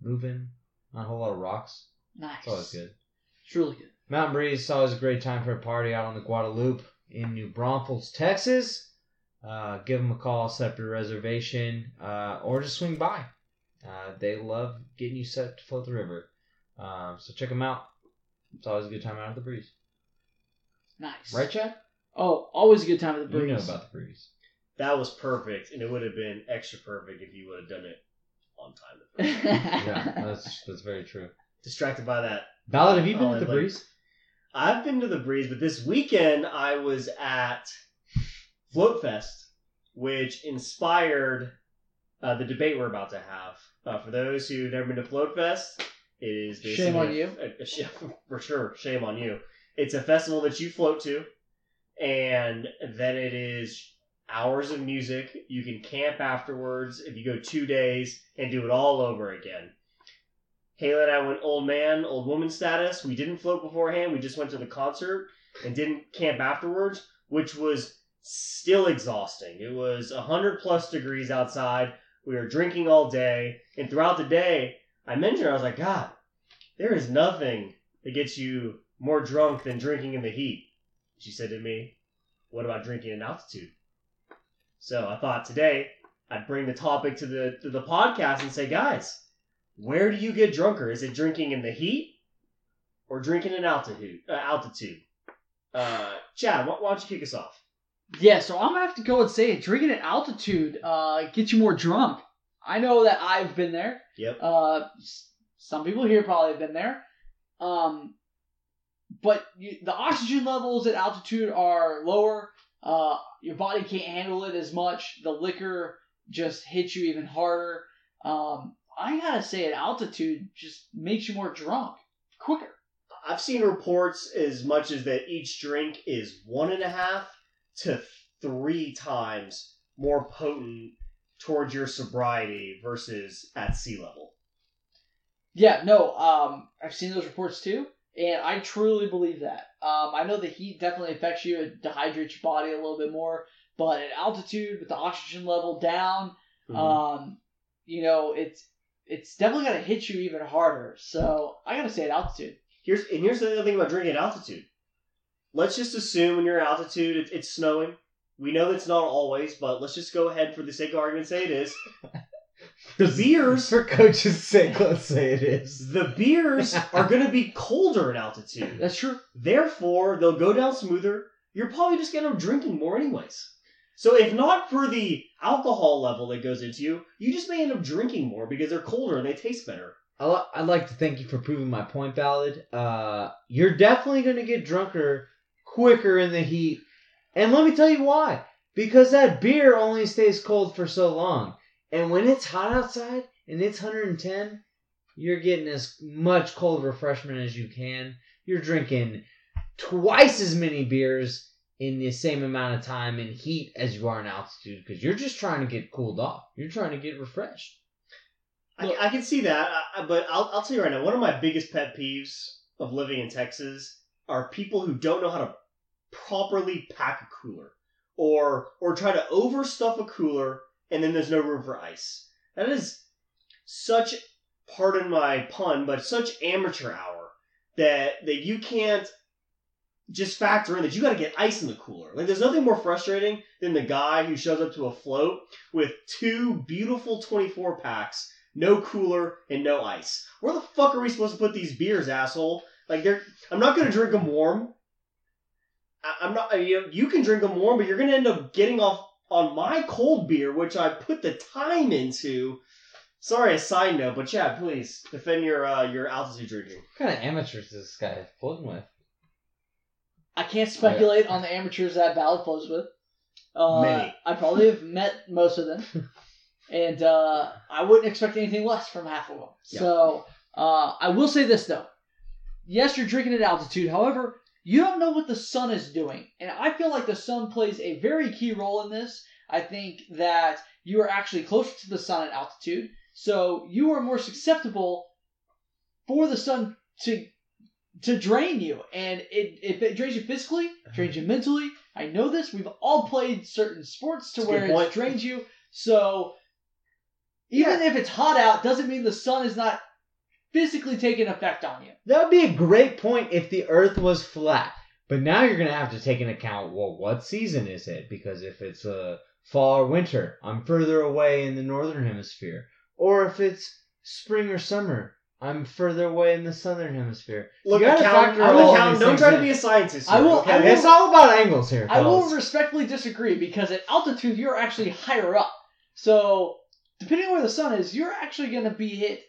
Moving. Not a whole lot of rocks. Nice. It's always good. It's really good. Mountain Breeze is always a great time for a party out on the Guadalupe in New Braunfels, Texas. Uh, give them a call, set up your reservation, uh, or just swing by. Uh, they love getting you set to float the river. Um, so check them out. It's always a good time out at the breeze. Nice. Right, Chad? Oh, always a good time at the breeze. You know about the breeze. That was perfect, and it would have been extra perfect if you would have done it on time. Yeah, that's that's very true. Distracted by that. Ballard, have you been Oh, at the like- breeze? I've been to the breeze, but this weekend I was at Float Fest, which inspired uh, the debate we're about to have. Uh, for those who've never been to Float Fest, it is Shame on a- you. a- a sh- for sure. Shame on you. It's a festival that you float to, and then it is hours of music. You can camp afterwards if you go two days and do it all over again. Haley and I went old man, old woman status. We didn't float beforehand. We just went to the concert and didn't camp afterwards, which was still exhausting. It was 100 plus degrees outside. We were drinking all day. And throughout the day, I mentioned, I was like, God, there is nothing that gets you more drunk than drinking in the heat. She said to me, What about drinking in altitude? So I thought today I'd bring the topic to the to the podcast and say, guys, where do you get drunker? Is it drinking in the heat or drinking in altitude? Uh, altitude. Uh, Chad, why, why don't you kick us off? Yeah, so I'm gonna have to go and say it. Drinking at altitude uh, gets you more drunk. I know that I've been there. Yep. Uh, some people here probably have been there. Um, but you, the oxygen levels at altitude are lower. Uh, your body can't handle it as much. The liquor just hits you even harder. Um, I gotta say, at altitude, just makes you more drunk quicker. I've seen reports as much as that each drink is one and a half to three times more potent towards your sobriety versus at sea level. Yeah, no, um, I've seen those reports too, and I truly believe that. Um, I know the heat definitely affects you, it dehydrates your body a little bit more, but at altitude with the oxygen level down, Mhm. um, you know, it's it's definitely gonna hit you even harder. So I gotta say at altitude. Here's and here's the other thing about drinking at altitude. Let's just assume when you're at altitude, it, it's snowing. We know that's not always, but let's just go ahead for the sake of argument say it is. The beers, For coach's sake, let's say it is. the beers are going to be colder at altitude. That's true. Therefore, they'll go down smoother. You're probably just going to end up drinking more anyways. So if not for the alcohol level that goes into you, you just may end up drinking more because they're colder and they taste better. I'd like to thank you for proving my point valid. Uh, you're definitely going to get drunker quicker in the heat. And let me tell you why. Because that beer only stays cold for so long. And when it's hot outside and it's 110, you're getting as much cold refreshment as you can. You're drinking twice as many beers in the same amount of time in heat as you are in altitude because you're just trying to get cooled off. You're trying to get refreshed. I, I can see that, but I'll, I'll tell you right now, one of my biggest pet peeves of living in Texas are people who don't know how to properly pack a cooler or or try to overstuff a cooler and then there's no room for ice. That is such, pardon my pun, but such amateur hour that that you can't just factor in that you got to get ice in the cooler. Like there's nothing more frustrating than the guy who shows up to a float with two beautiful 24 packs no cooler, and no ice. Where the fuck are we supposed to put these beers, asshole? Like they're, I'm not gonna drink them warm. I, I'm not. You know, you can drink them warm, but you're gonna end up getting off on my cold beer, which I put the time into. Sorry, a side note, but yeah, please defend your uh, your altitude drinking. What kind of amateurs is this guy floating with? I can't speculate on the amateurs that Ballard flows with. Uh, Many. I probably have met most of them, and uh, I wouldn't expect anything less from half of them. Yeah. So uh, I will say this though: yes, you're drinking at altitude. However, you don't know what the sun is doing, and I feel like the sun plays a very key role in this. I think that you are actually closer to the sun at altitude, so you are more susceptible for the sun to to drain you. And it, if it drains you physically, drains you mentally. I know this. We've all played certain sports to That's where it point. drains you. So even if it's hot out, doesn't mean the sun is not physically take an effect on you. That would be a great point if the Earth was flat. But now you're gonna have to take into account well, what season is it? Because if it's a fall or winter, I'm further away in the northern hemisphere. Or if it's spring or summer, I'm further away in the southern hemisphere. Look, You gotta account, factor I'm all account- don't things try to be a scientist. I will- okay? I will- It's all about angles here, I will respectfully disagree because at altitude you're actually higher up. So depending on where the sun is, you're actually going to be hit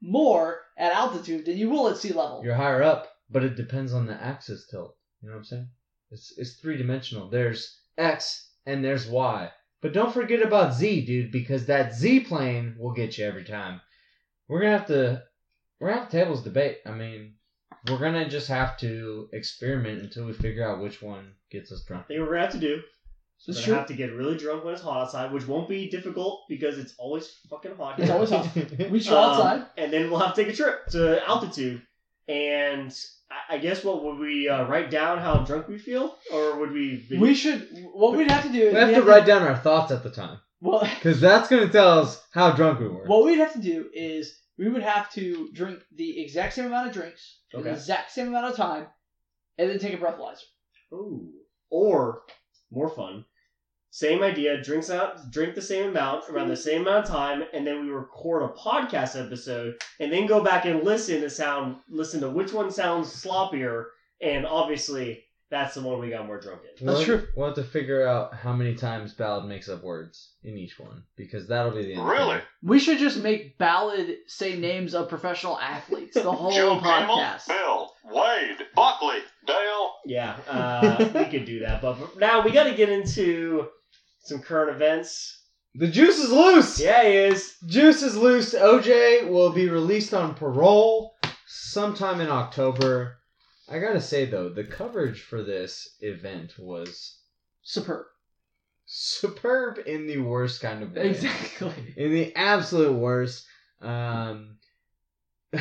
more at altitude than you will at sea level. You're higher up, but it depends on the axis tilt. You know what I'm saying? It's it's three dimensional. There's X and there's Y. But don't forget about Z, dude, because that Z plane will get you every time. We're gonna have to we're gonna have tables debate. I mean, we're gonna just have to experiment until we figure out which one gets us drunk. I think we're gonna have to do. We're gonna true. have to get really drunk when it's hot outside, which won't be difficult because it's always fucking hot. It's always hot. We should Um, outside. and then we'll have to take a trip to altitude. And I, I guess what would we uh, write down how drunk we feel, or would we? Be, We should. What we'd have to do is we have we'd to write down our thoughts at the time, Well, because that's gonna tell us how drunk we were. what we'd have to do is we would have to drink the exact same amount of drinks, in the Okay. exact same amount of time, and then take a breathalyzer. Ooh. Or more fun. Same idea. Drinks out. Drink the same amount around the same amount of time, and then we record a podcast episode, and then go back and listen to sound. Listen to which one sounds sloppier, and obviously That's the one we got more drunk in. That's we'll, true. We'll have to figure out how many times Ballard makes up words in each one because that'll be the end. Really? We should just make Ballard say names of professional athletes the whole Joe Camel, podcast. Bill, Wade, Buckley, Dale. Yeah, uh, we could do that. But now we got to get into some current events. The juice is loose. Yeah, he is. Juice is loose. OJ will be released on parole sometime in October. I gotta say though, the coverage for this event was Superb. superb in the worst kind of way. Exactly. in the absolute worst. Um,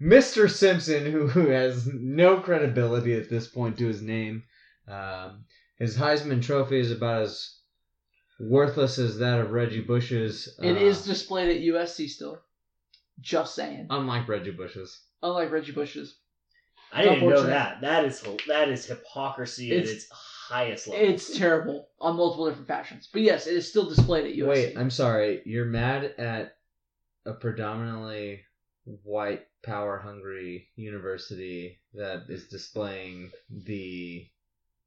Mr. Simpson, who, who has no credibility at this point to his name, um, his Heisman Trophy is about as worthless as that of Reggie Bush's. It uh, is displayed at USC still. Just saying. unlike Reggie Bush's. Unlike Reggie Bush's. I didn't know that. That is that is hypocrisy at It's- its highest level. It's terrible on multiple different fashions. But yes, it is still displayed at USC. Wait, I'm sorry. You're mad at a predominantly white, power hungry university that is displaying the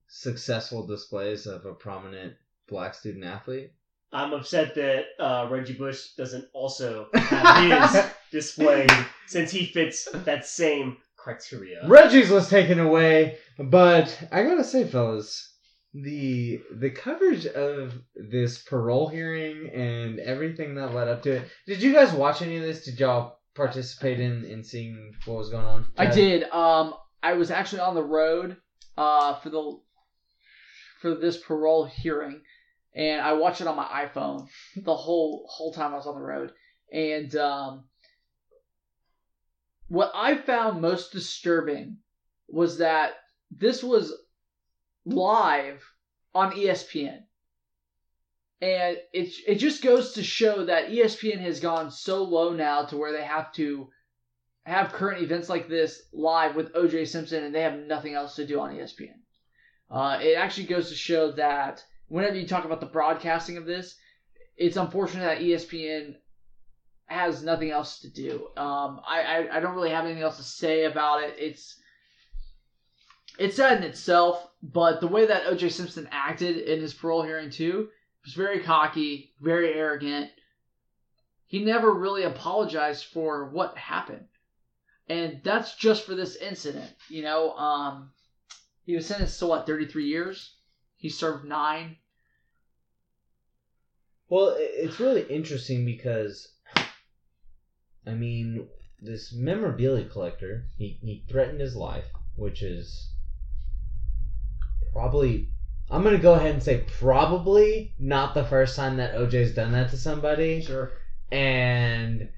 successful displays of a prominent black student athlete? I'm upset that uh, Reggie Bush doesn't also have his displayed since he fits that same criteria. Reggie's was taken away, but I gotta say, fellas, the the coverage of this parole hearing and everything that led up to it. Did you guys watch any of this? Did y'all participate in in seeing what was going on? I did. Um, I was actually on the road uh, for the for this parole hearing, and I watched it on my iPhone the whole whole time I was on the road. And um, what I found most disturbing was that this was live on ESPN. And it it just goes to show that ESPN has gone so low now to where they have to have current events like this live with OJ Simpson and they have nothing else to do on ESPN. Uh, it actually goes to show that whenever you talk about the broadcasting of this, it's unfortunate that ESPN has nothing else to do. Um, I, I I don't really have anything else to say about it. It's it's sad in itself, but the way that OJ Simpson acted in his parole hearing too was very cocky, very arrogant. He never really apologized for what happened. And that's just for this incident. You know, um, he was sentenced to what, 33 years? He served nine. Well, it's really interesting because, I mean, this memorabilia collector, he, he threatened his life, which is probably, I'm going to go ahead and say probably not the first time that OJ's done that to somebody. Sure. And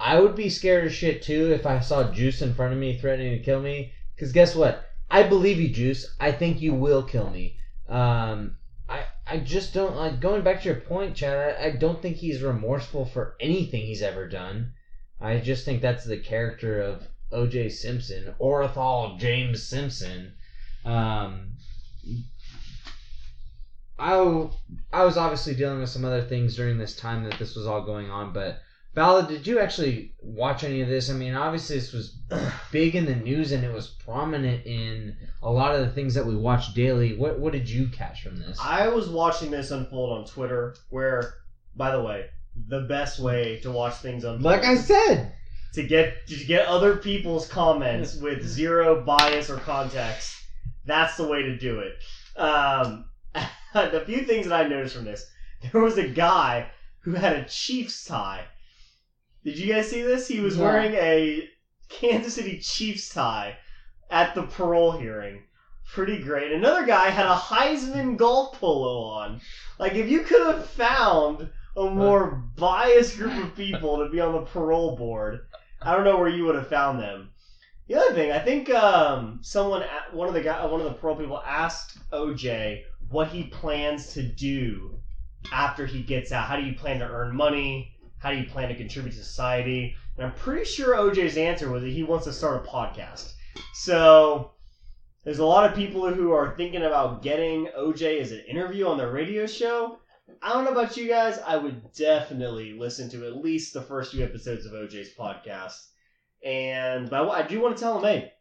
I would be scared as shit too if I saw Juice in front of me threatening to kill me. Because guess what? I believe you, Juice. I think you will kill me. Um, I I just don't like going back to your point, Chad. I, I don't think he's remorseful for anything he's ever done. I just think that's the character of O.J. Simpson, Orenthal James Simpson. Um, I I was obviously dealing with some other things during this time that this was all going on, but Ballard, did you actually watch any of this? I mean, obviously this was big in the news and it was prominent in a lot of the things that we watch daily. What what did you catch from this? I was watching this unfold on Twitter, where, by the way, the best way to watch things unfold like I said, to get to get other people's comments with zero bias or context. That's the way to do it. Um, the few things that I noticed from this, there was a guy who had a Chiefs tie. Did you guys see this? He was No. wearing a Kansas City Chiefs tie at the parole hearing. Pretty great. Another guy had a Heisman golf polo on. Like, if you could have found a more biased group of people to be on the parole board, I don't know where you would have found them. The other thing, I think um, someone, one of the guy, one of the parole people asked OJ what he plans to do after he gets out. How do you plan to earn money? How do you plan to contribute to society? And I'm pretty sure OJ's answer was that he wants to start a podcast. So there's a lot of people who are thinking about getting OJ as an interview on their radio show. I don't know about you guys. I would definitely listen to at least the first few episodes of OJ's podcast. And but I, I do want to tell him, hey,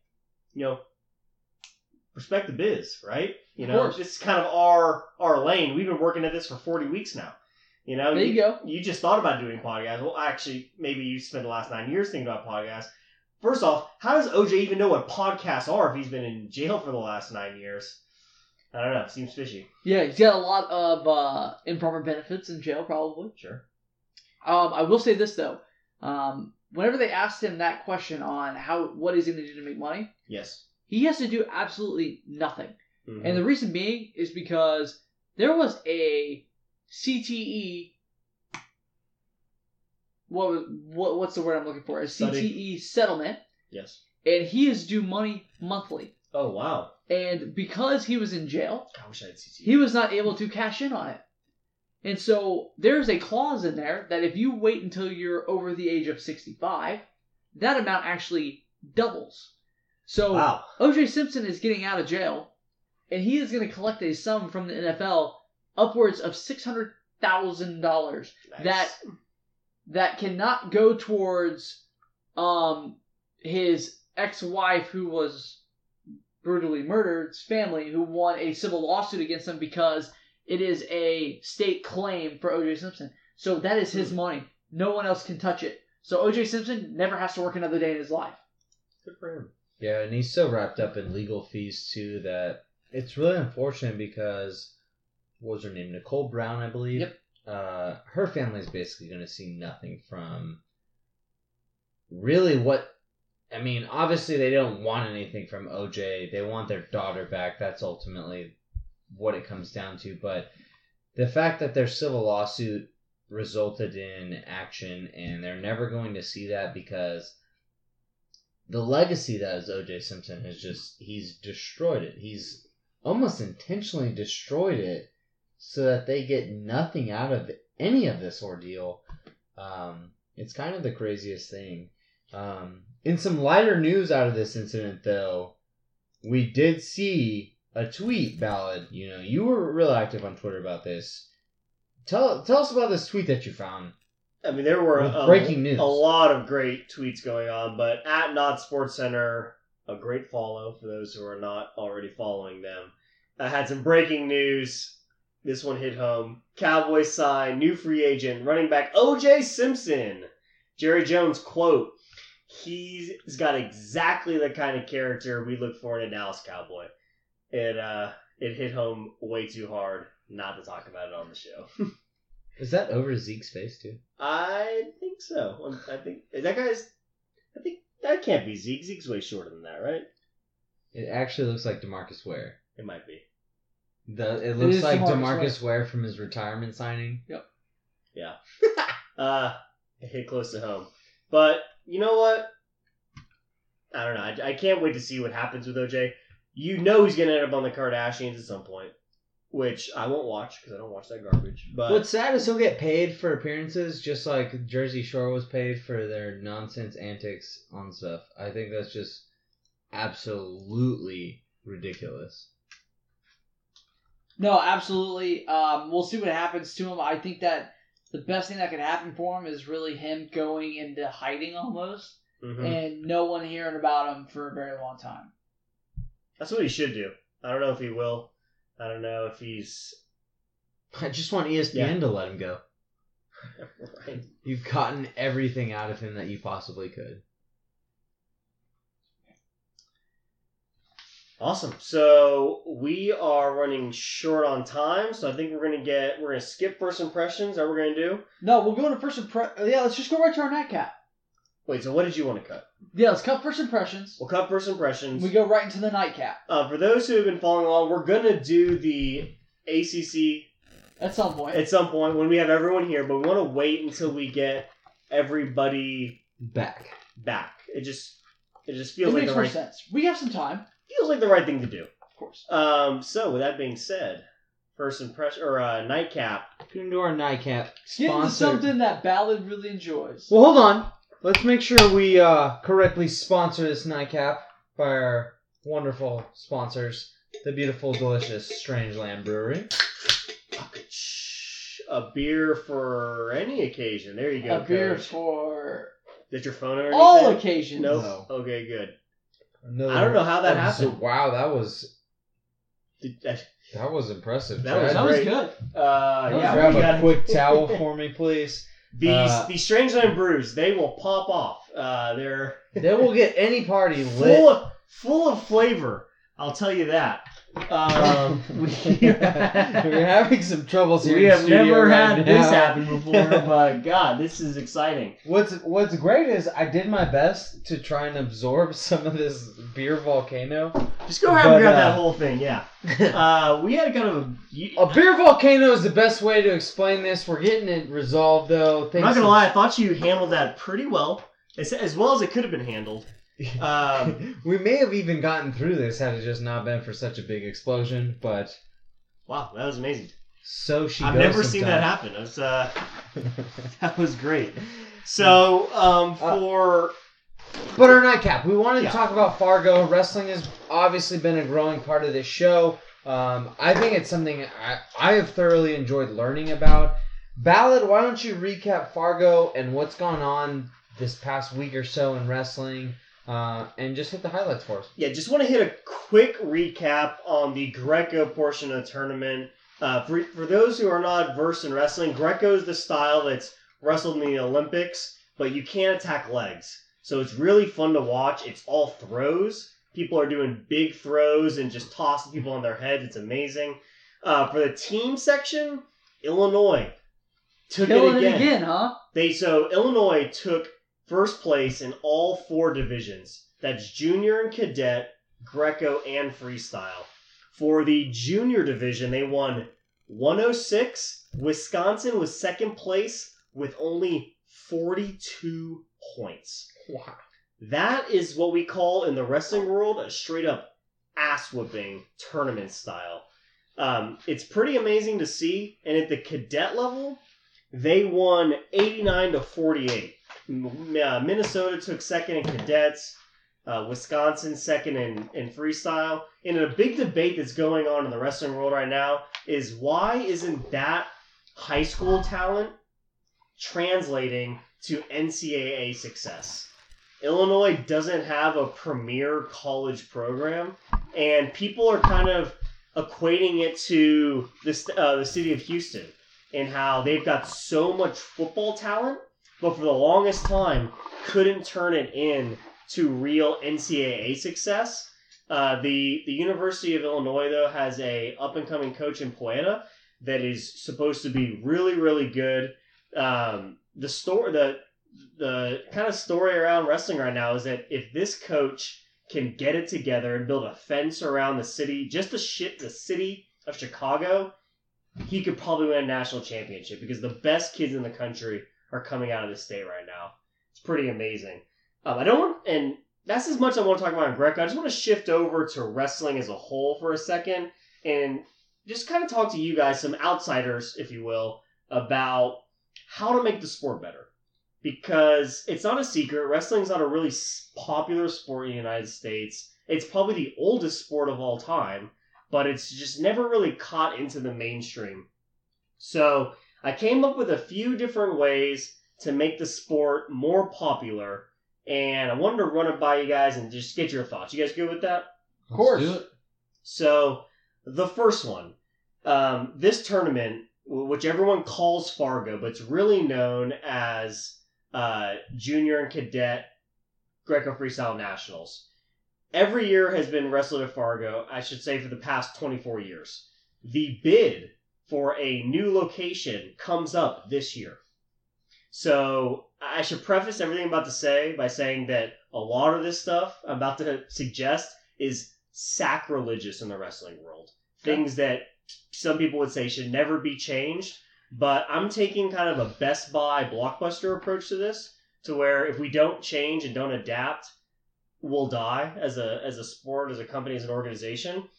you know, respect the biz, right? You know, this is kind of our our lane. We've been working at this for forty weeks now. You know, There you go. You just thought about doing podcasts. Well, actually, maybe you spent the last nine years thinking about podcasts. First off, how does OJ even know what podcasts are if he's been in jail for the last nine years? I don't know. Seems fishy. Yeah, he's got a lot of uh, improper benefits in jail, probably. Sure. Um, I will say this though, um, whenever they asked him that question on how what he's going to do to make money, Yes. he has to do absolutely nothing. Mhm. And the reason being is because there was a CTE. What was what? What's the word I'm looking for? A Study. CTE settlement, yes. and he is due money monthly. Oh wow. And because he was in jail, I wish I had CT. he was not able to cash in on it. And so there's a clause in there that if you wait until you're over the age of 65, that amount actually doubles. So Wow. OJ Simpson is getting out of jail, and he is going to collect a sum from the NFL upwards of six hundred thousand dollars Nice. that that cannot go towards um his ex-wife who was brutally murdered's family who won a civil lawsuit against him because it is a state claim for OJ Simpson. So that is his money. No one else can touch it. So OJ Simpson never has to work another day in his life. good for him. Yeah, and he's so wrapped up in legal fees too that it's really unfortunate because what was her name? Nicole Brown, I believe. Yep. Uh, her family's basically going to see nothing from really what. I mean, obviously they don't want anything from OJ. They want their daughter back. That's ultimately what it comes down to. But the fact that their civil lawsuit resulted in action and they're never going to see that because the legacy that is OJ Simpson has just he's destroyed it. He's almost intentionally destroyed it so that they get nothing out of any of this ordeal. Um, it's kind of the craziest thing. Um, in some lighter news out of this incident, though, we did see a tweet Ballard. You know, you were real active on Twitter about this. Tell tell us about this tweet that you found. I mean, there were a, breaking news. a lot of great tweets going on, but at Not Sports Center, a great follow for those who are not already following them. I had some breaking news. This one hit home. Cowboys sign new free agent running back OJ Simpson. Jerry Jones quote: He's got exactly the kind of character we look for in a Dallas Cowboy. It uh, it hit home way too hard not to talk about it on the show. Is that over Zeke's face too? I think so. Um, I think that guy's. I think that can't be Zeke. Zeke's way shorter than that, right? It actually looks like Demarcus Ware. It might be. The, it looks is like DeMarcus Demarcus Ware from his retirement signing. Yep. Yeah. uh, it hit close to home. But you know what? I don't know. I, I can't wait to see what happens with OJ. You know he's gonna end up on the Kardashians at some point, which I won't watch because I don't watch that garbage. But What's sad is he'll get paid for appearances, just like Jersey Shore was paid for their nonsense antics on stuff. I think that's just absolutely ridiculous. No, absolutely. Um, we'll see what happens to him. I think that the best thing that could happen for him is really him going into hiding almost, Mhm. and no one hearing about him for a very long time. that's what he should do. I don't know if he will. I don't know if he's. I just want ESPN Yeah. to let him go. right. You've gotten everything out of him that you possibly could. Awesome. So we are running short on time, so I think we're gonna get we're gonna skip first impressions. That we're gonna do. No, we'll go into first impre- Yeah, let's just go right to our nightcap. Wait. So what did you want to cut? Yeah, let's cut first impressions. We'll cut first impressions. We go right into the nightcap Uh, for those who have been following along, we're gonna do the ACC at some point. at some point when we have everyone here, but we want to wait until we get everybody Back. back. It just it just it feels like makes the more right sense. We have some time, feels like the right thing to do. of course. Um. So with that being said, first impression or uh, nightcap. Get into our nightcap. Get into Sponsored. something that Ballard really enjoys. Well, hold on. Let's make sure we uh, correctly sponsor this nightcap by our wonderful sponsors, the beautiful, delicious Strangeland Brewery. A beer for any occasion. There you go. a beer Coach. for Did your phone or all anything? occasions. Nope. No. Okay, good. Another I don't know how that episode- happened. Wow, that was That was impressive. That was- That was good. Uh, yeah, Grab we a got quick towel for me, please. These Uh, these Strangeland brews, they will pop off. Uh, they're They will get any party lit. full of, full of flavor. I'll tell you that. Um, we, We're having some troubles here. we have never right had this happen before, but God, this is exciting. What's What's great is I did my best to try and absorb some of this beer volcano. Just go ahead But, and grab uh, that whole thing. Yeah. Uh, we had kind of a. you- A beer volcano is the best way to explain this. We're getting it resolved though. I'm not gonna to- lie, I thought you handled that pretty well, as, as well as it could have been handled. Um, we may have even gotten through this had it just not been for such a big explosion, but wow, that was amazing. so she. I've never seen that happen. It was, uh, that was great. So um, Uh, for But our nightcap, we wanted Yeah. to talk about Fargo. Wrestling has obviously been a growing part of this show. Um, I think it's something I, I have thoroughly enjoyed learning about. Ballard, why don't you recap Fargo and what's gone on this past week or so in wrestling, uh, and just hit the highlights for us. Yeah, just want to hit a quick recap on the Greco portion of the tournament. Uh, for, for those who are not versed in wrestling, Greco is the style that's wrestled in the Olympics, but you can't attack legs. So it's really fun to watch. It's all throws. People are doing big throws and just tossing people on their heads. It's amazing. Uh, for the team section, Illinois took Killing it it again. again, huh? They so Illinois took first place in all four divisions. That's junior and cadet, Greco, and freestyle. For the junior division, they won 106. Wisconsin was second place with only 42 points. Wow. That is what we call in the wrestling world a straight up ass whooping tournament style. Um, it's pretty amazing to see. And at the cadet level, they won 89 to 48. Minnesota took second in cadets. Uh, Wisconsin second in, in freestyle. And a big debate that's going on in the wrestling world right now is why isn't that high school talent translating to NCAA success? Illinois doesn't have a premier college program, and people are kind of equating it to this uh, the city of Houston and how they've got so much football talent, but for the longest time couldn't turn it in to real NCAA success. Uh, the the University of Illinois though has a up and coming coach in Poeta that is supposed to be really really good. Um, the story the the kind of story around wrestling right now is that if this coach can get it together and build a fence around the city, just the shit the city of Chicago, he could probably win a national championship because the best kids in the country are coming out of the state right now. It's pretty amazing. Um, I don't want, and that's as much I want to talk about in Greco. I just want to shift over to wrestling as a whole for a second and just kind of talk to you guys, some outsiders, if you will, about how to make the sport better. Because it's not a secret, wrestling's not a really popular sport in the United States. It's probably the oldest sport of all time, but it's just never really caught into the mainstream. So I came up with a few different ways to make the sport more popular, and I wanted to run it by you guys and just get your thoughts. You guys good with that? Of course. Let's do it. So the first one, um, this tournament, which everyone calls Fargo, but it's really known as uh, Junior and Cadet Greco Freestyle Nationals. Every year has been wrestled at Fargo. I should say for the past 24 years. The bid for a new location comes up this year. So I should preface everything I'm about to say by saying that a lot of this stuff I'm about to suggest is sacrilegious in the wrestling world. Things that some people would say should never be changed. But I'm taking kind of a Best Buy blockbuster approach to this, to where if we don't change and don't adapt, we'll die as a as a sport, as a company, as an organization.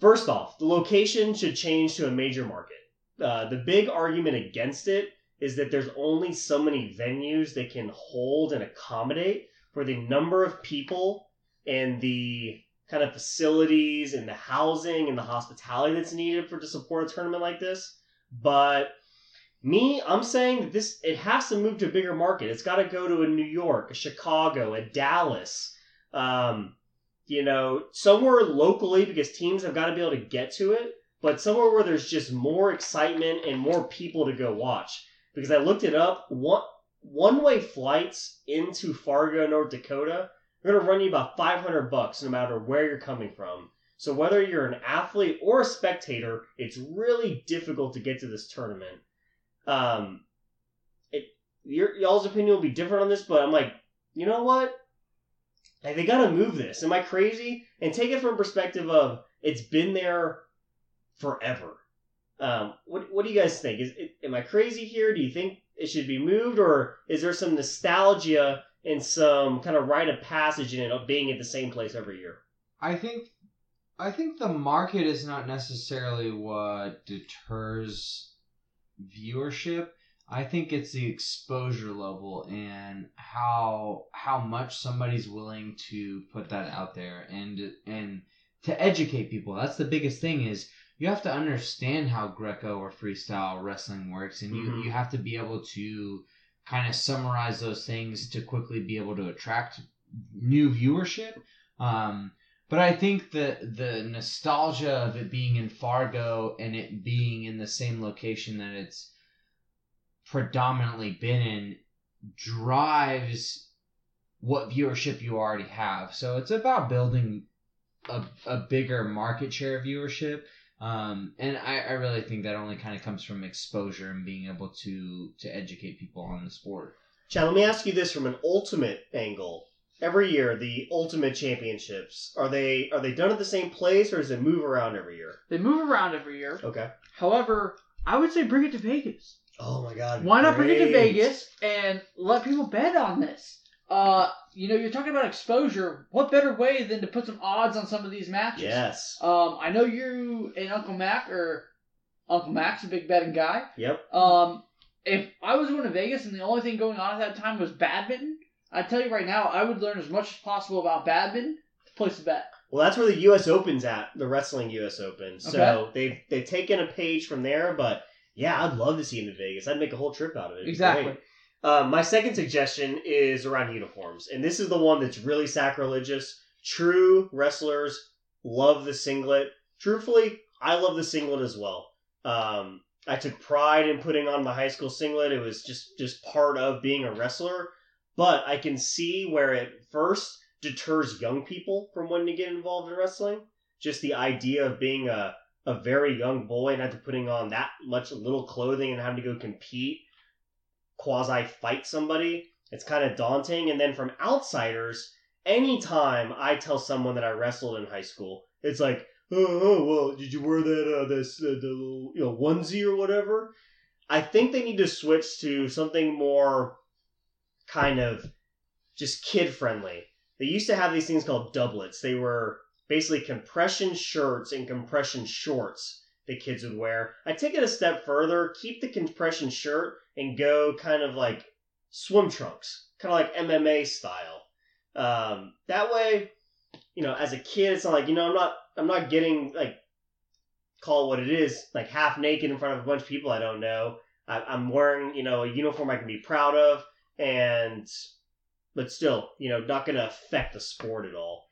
First off, the location should change to a major market. Uh, the big argument against it is that there's only so many venues they can hold and accommodate for the number of people and the kind of facilities and the housing and the hospitality that's needed for to support a tournament like this. But me, I'm saying that this it has to move to a bigger market. It's got to go to a New York, a Chicago, a Dallas. Um, you know, somewhere locally because teams have got to be able to get to it, but somewhere where there's just more excitement and more people to go watch. Because I looked it up, one one way flights into Fargo, North Dakota, are going to run you about 500 bucks no matter where you're coming from. So whether you're an athlete or a spectator, it's really difficult to get to this tournament. Um, it your y'all's opinion will be different on this, but I'm like, you know what? Like they gotta move this. Am I crazy? And take it from perspective of it's been there forever. Um, what what do you guys think? Is it, am I crazy here? Do you think it should be moved, or is there some nostalgia and some kind of rite of passage in it of being at the same place every year? I think I think the market is not necessarily what deters viewership. I think it's the exposure level and how how much somebody's willing to put that out there and and to educate people. That's the biggest thing is you have to understand how Greco or freestyle wrestling works and you, Mhm. you have to be able to kind of summarize those things to quickly be able to attract new viewership. Um, but I think the the nostalgia of it being in Fargo and it being in the same location that it's predominantly been in drives what viewership you already have. So it's about building a, a bigger market share of viewership. Um, and I, I really think that only kind of comes from exposure and being able to to educate people on the sport. Chad, let me ask you this from an ultimate angle. Every year, the ultimate championships are they are they done at the same place or does it move around every year? They move around every year. Okay. However, I would say bring it to Vegas. Oh my God! Why not bring it to great. Vegas and let people bet on this? Uh, you know, you're talking about exposure. What better way than to put some odds on some of these matches? Yes. Um, I know you and Uncle Mac or Uncle Mac's a big betting guy. Yep. Um, if I was going to Vegas and the only thing going on at that time was badminton, I tell you right now, I would learn as much as possible about badminton to place a bet. Well, that's where the U.S. Open's at, the wrestling U.S. Open. So they've they've taken a page from there. But yeah, I'd love to see him in Vegas. I'd make a whole trip out of it. It'd Exactly. Uh, my second suggestion is around uniforms, and this is the one that's really sacrilegious. True wrestlers love the singlet. Truthfully, I love the singlet as well. Um, I took pride in putting on my high school singlet. It was just just part of being a wrestler. But I can see where it first deters young people from wanting to get involved in wrestling. Just the idea of being a a very young boy and after putting on that much little clothing and having to go compete quasi fight somebody. It's kind of daunting. And then from outsiders, anytime I tell someone that I wrestled in high school, it's like, oh, oh well, did you wear that uh, this uh, the little you know onesie or whatever? I think they need to switch to something more kind of just kid friendly. They used to have these things called doublets. They were basically compression shirts and compression shorts that kids would wear. I take it a step further, keep the compression shirt and go kind of like swim trunks, kind of like MMA style. Um, that way, you know, as a kid, it's not like you know I'm not I'm not getting like call it what it is like half naked in front of a bunch of people I don't know. I, I'm wearing you know a uniform I can be proud of, and but still, you know, not going to affect the sport at all.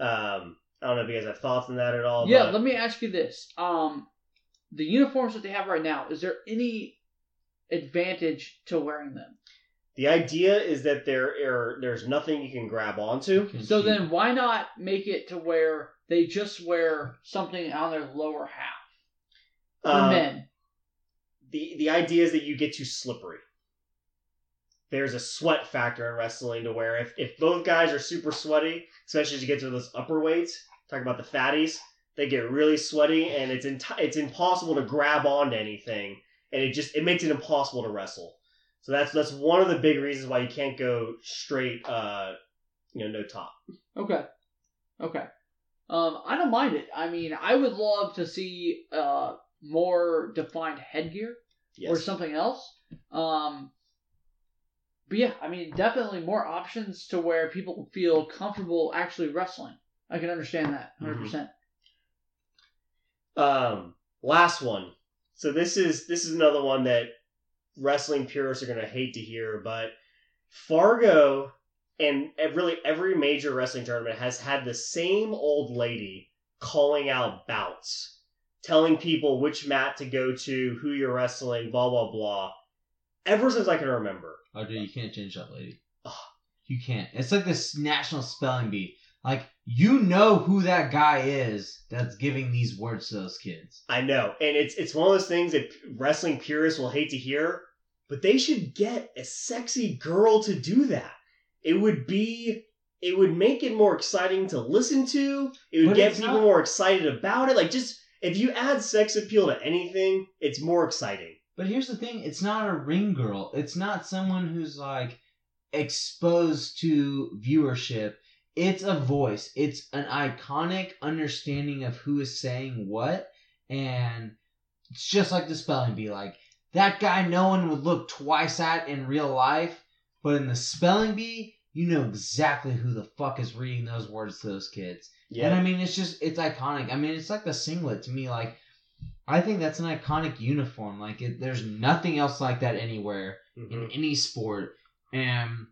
Um, I don't know if you guys have thoughts on that at all. yeah, but- let me ask you this: um, the uniforms that they have right now, is there any advantage to wearing them? The idea is that there are there's nothing you can grab onto. So then, why not make it to where they just wear something on their lower half for Uh, men? The the idea is that you get too slippery. There's a sweat factor in wrestling to where if, if both guys are super sweaty, especially as you get to those upper weights, talk about the fatties, they get really sweaty and it's it's impossible to grab onto anything and it just it makes it impossible to wrestle. So that's that's one of the big reasons why you can't go straight uh you know no top. Okay, okay. Um, I don't mind it. I mean, I would love to see uh more defined headgear Yes. or something else. Um, but yeah, I mean, definitely more options to where people feel comfortable actually wrestling. I can understand that 100. percent Um, last one. So this is this is another one that wrestling purists are gonna hate to hear, but Fargo and really every major wrestling tournament has had the same old lady calling out bouts, telling people which mat to go to, who you're wrestling, blah blah blah. Ever since I can remember. Oh, dude, you can't change that lady. Ugh. You can't. It's like this national spelling bee. Like you know who that guy is that's giving these words to those kids. I know, and it's it's one of those things that wrestling purists will hate to hear, but they should get a sexy girl to do that. It would be it would make it more exciting to listen to. It would But get people not- more excited about it. Like just if you add sex appeal to anything, it's more exciting. But here's the thing: it's not a ring girl. It's not someone who's like exposed to viewership. It's a voice. It's an iconic understanding of who is saying what, and it's just like the spelling bee. Like that guy, no one would look twice at in real life, but in the spelling bee, you know exactly who the fuck is reading those words to those kids. Yeah. And I mean, it's just it's iconic. I mean, it's like the singlet to me. Like, I think that's an iconic uniform. Like, it, there's nothing else like that anywhere Mhm. in any sport, and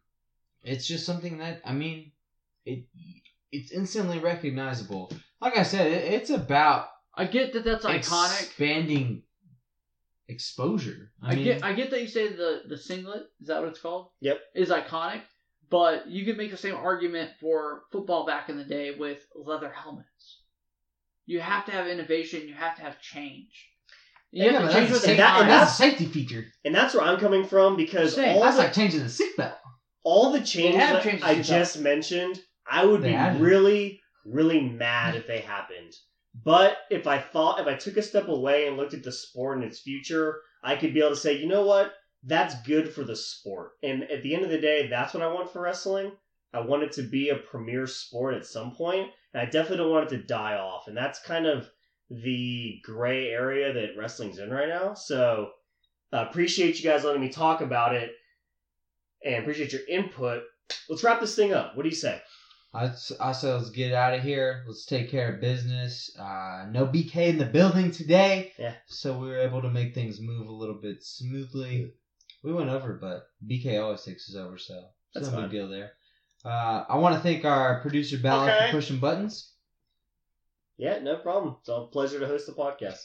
it's just something that I mean, it it's instantly recognizable. Like I said, it, it's about I get that that's iconic. expanding exposure. I, I mean, get I get that you say the the singlet is that what it's called? Yep. Is iconic, but you could make the same argument for football back in the day with leather helmets. You have to have innovation. You have to have change. You yeah, have to change that's, with the that- times. and that's a safety feature. And that's where I'm coming from because Same. all That's the, like changing the seatbelt. all the changes that changed I just mentioned, I would They be added. really, really mad if they happened. But if I thought, if I took a step away and looked at the sport and its future, I could be able to say, you know what? That's good for the sport. And at the end of the day, that's what I want for wrestling. I want it to be a premier sport at some point, and I definitely don't want it to die off. And that's kind of the gray area that wrestling's in right now. So, uh, appreciate you guys letting me talk about it, and appreciate your input. Let's wrap this thing up. What do you say? I, I say let's get out of here. Let's take care of business. Uh, no BK in the building today. Yeah. So we were able to make things move a little bit smoothly. We went over, but BK always takes us over, so That's no fine. big deal there. Uh, I want to thank our producer Ballard Okay. for pushing buttons. Yeah, no problem. It's a pleasure to host the podcast.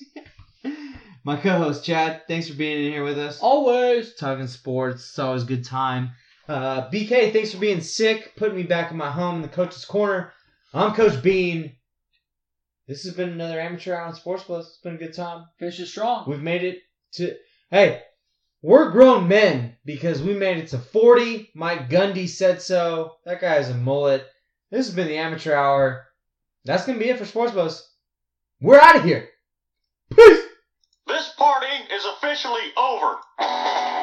My co-host Chad, thanks for being in here with us. Always. Talking sports, it's always a good time. Uh, BK, thanks for being sick, putting me back in my home in the coach's corner. I'm Coach Bean. This has been another amateur hour on Sports Buzz. It's been a good time. Finish it strong. We've made it to. Hey, we're grown men because we made it to 40. Mike Gundy said so. That guy has a mullet. This has been the amateur hour. That's gonna be it for Sports Buzz. We're out of here. Peace. This party is officially over.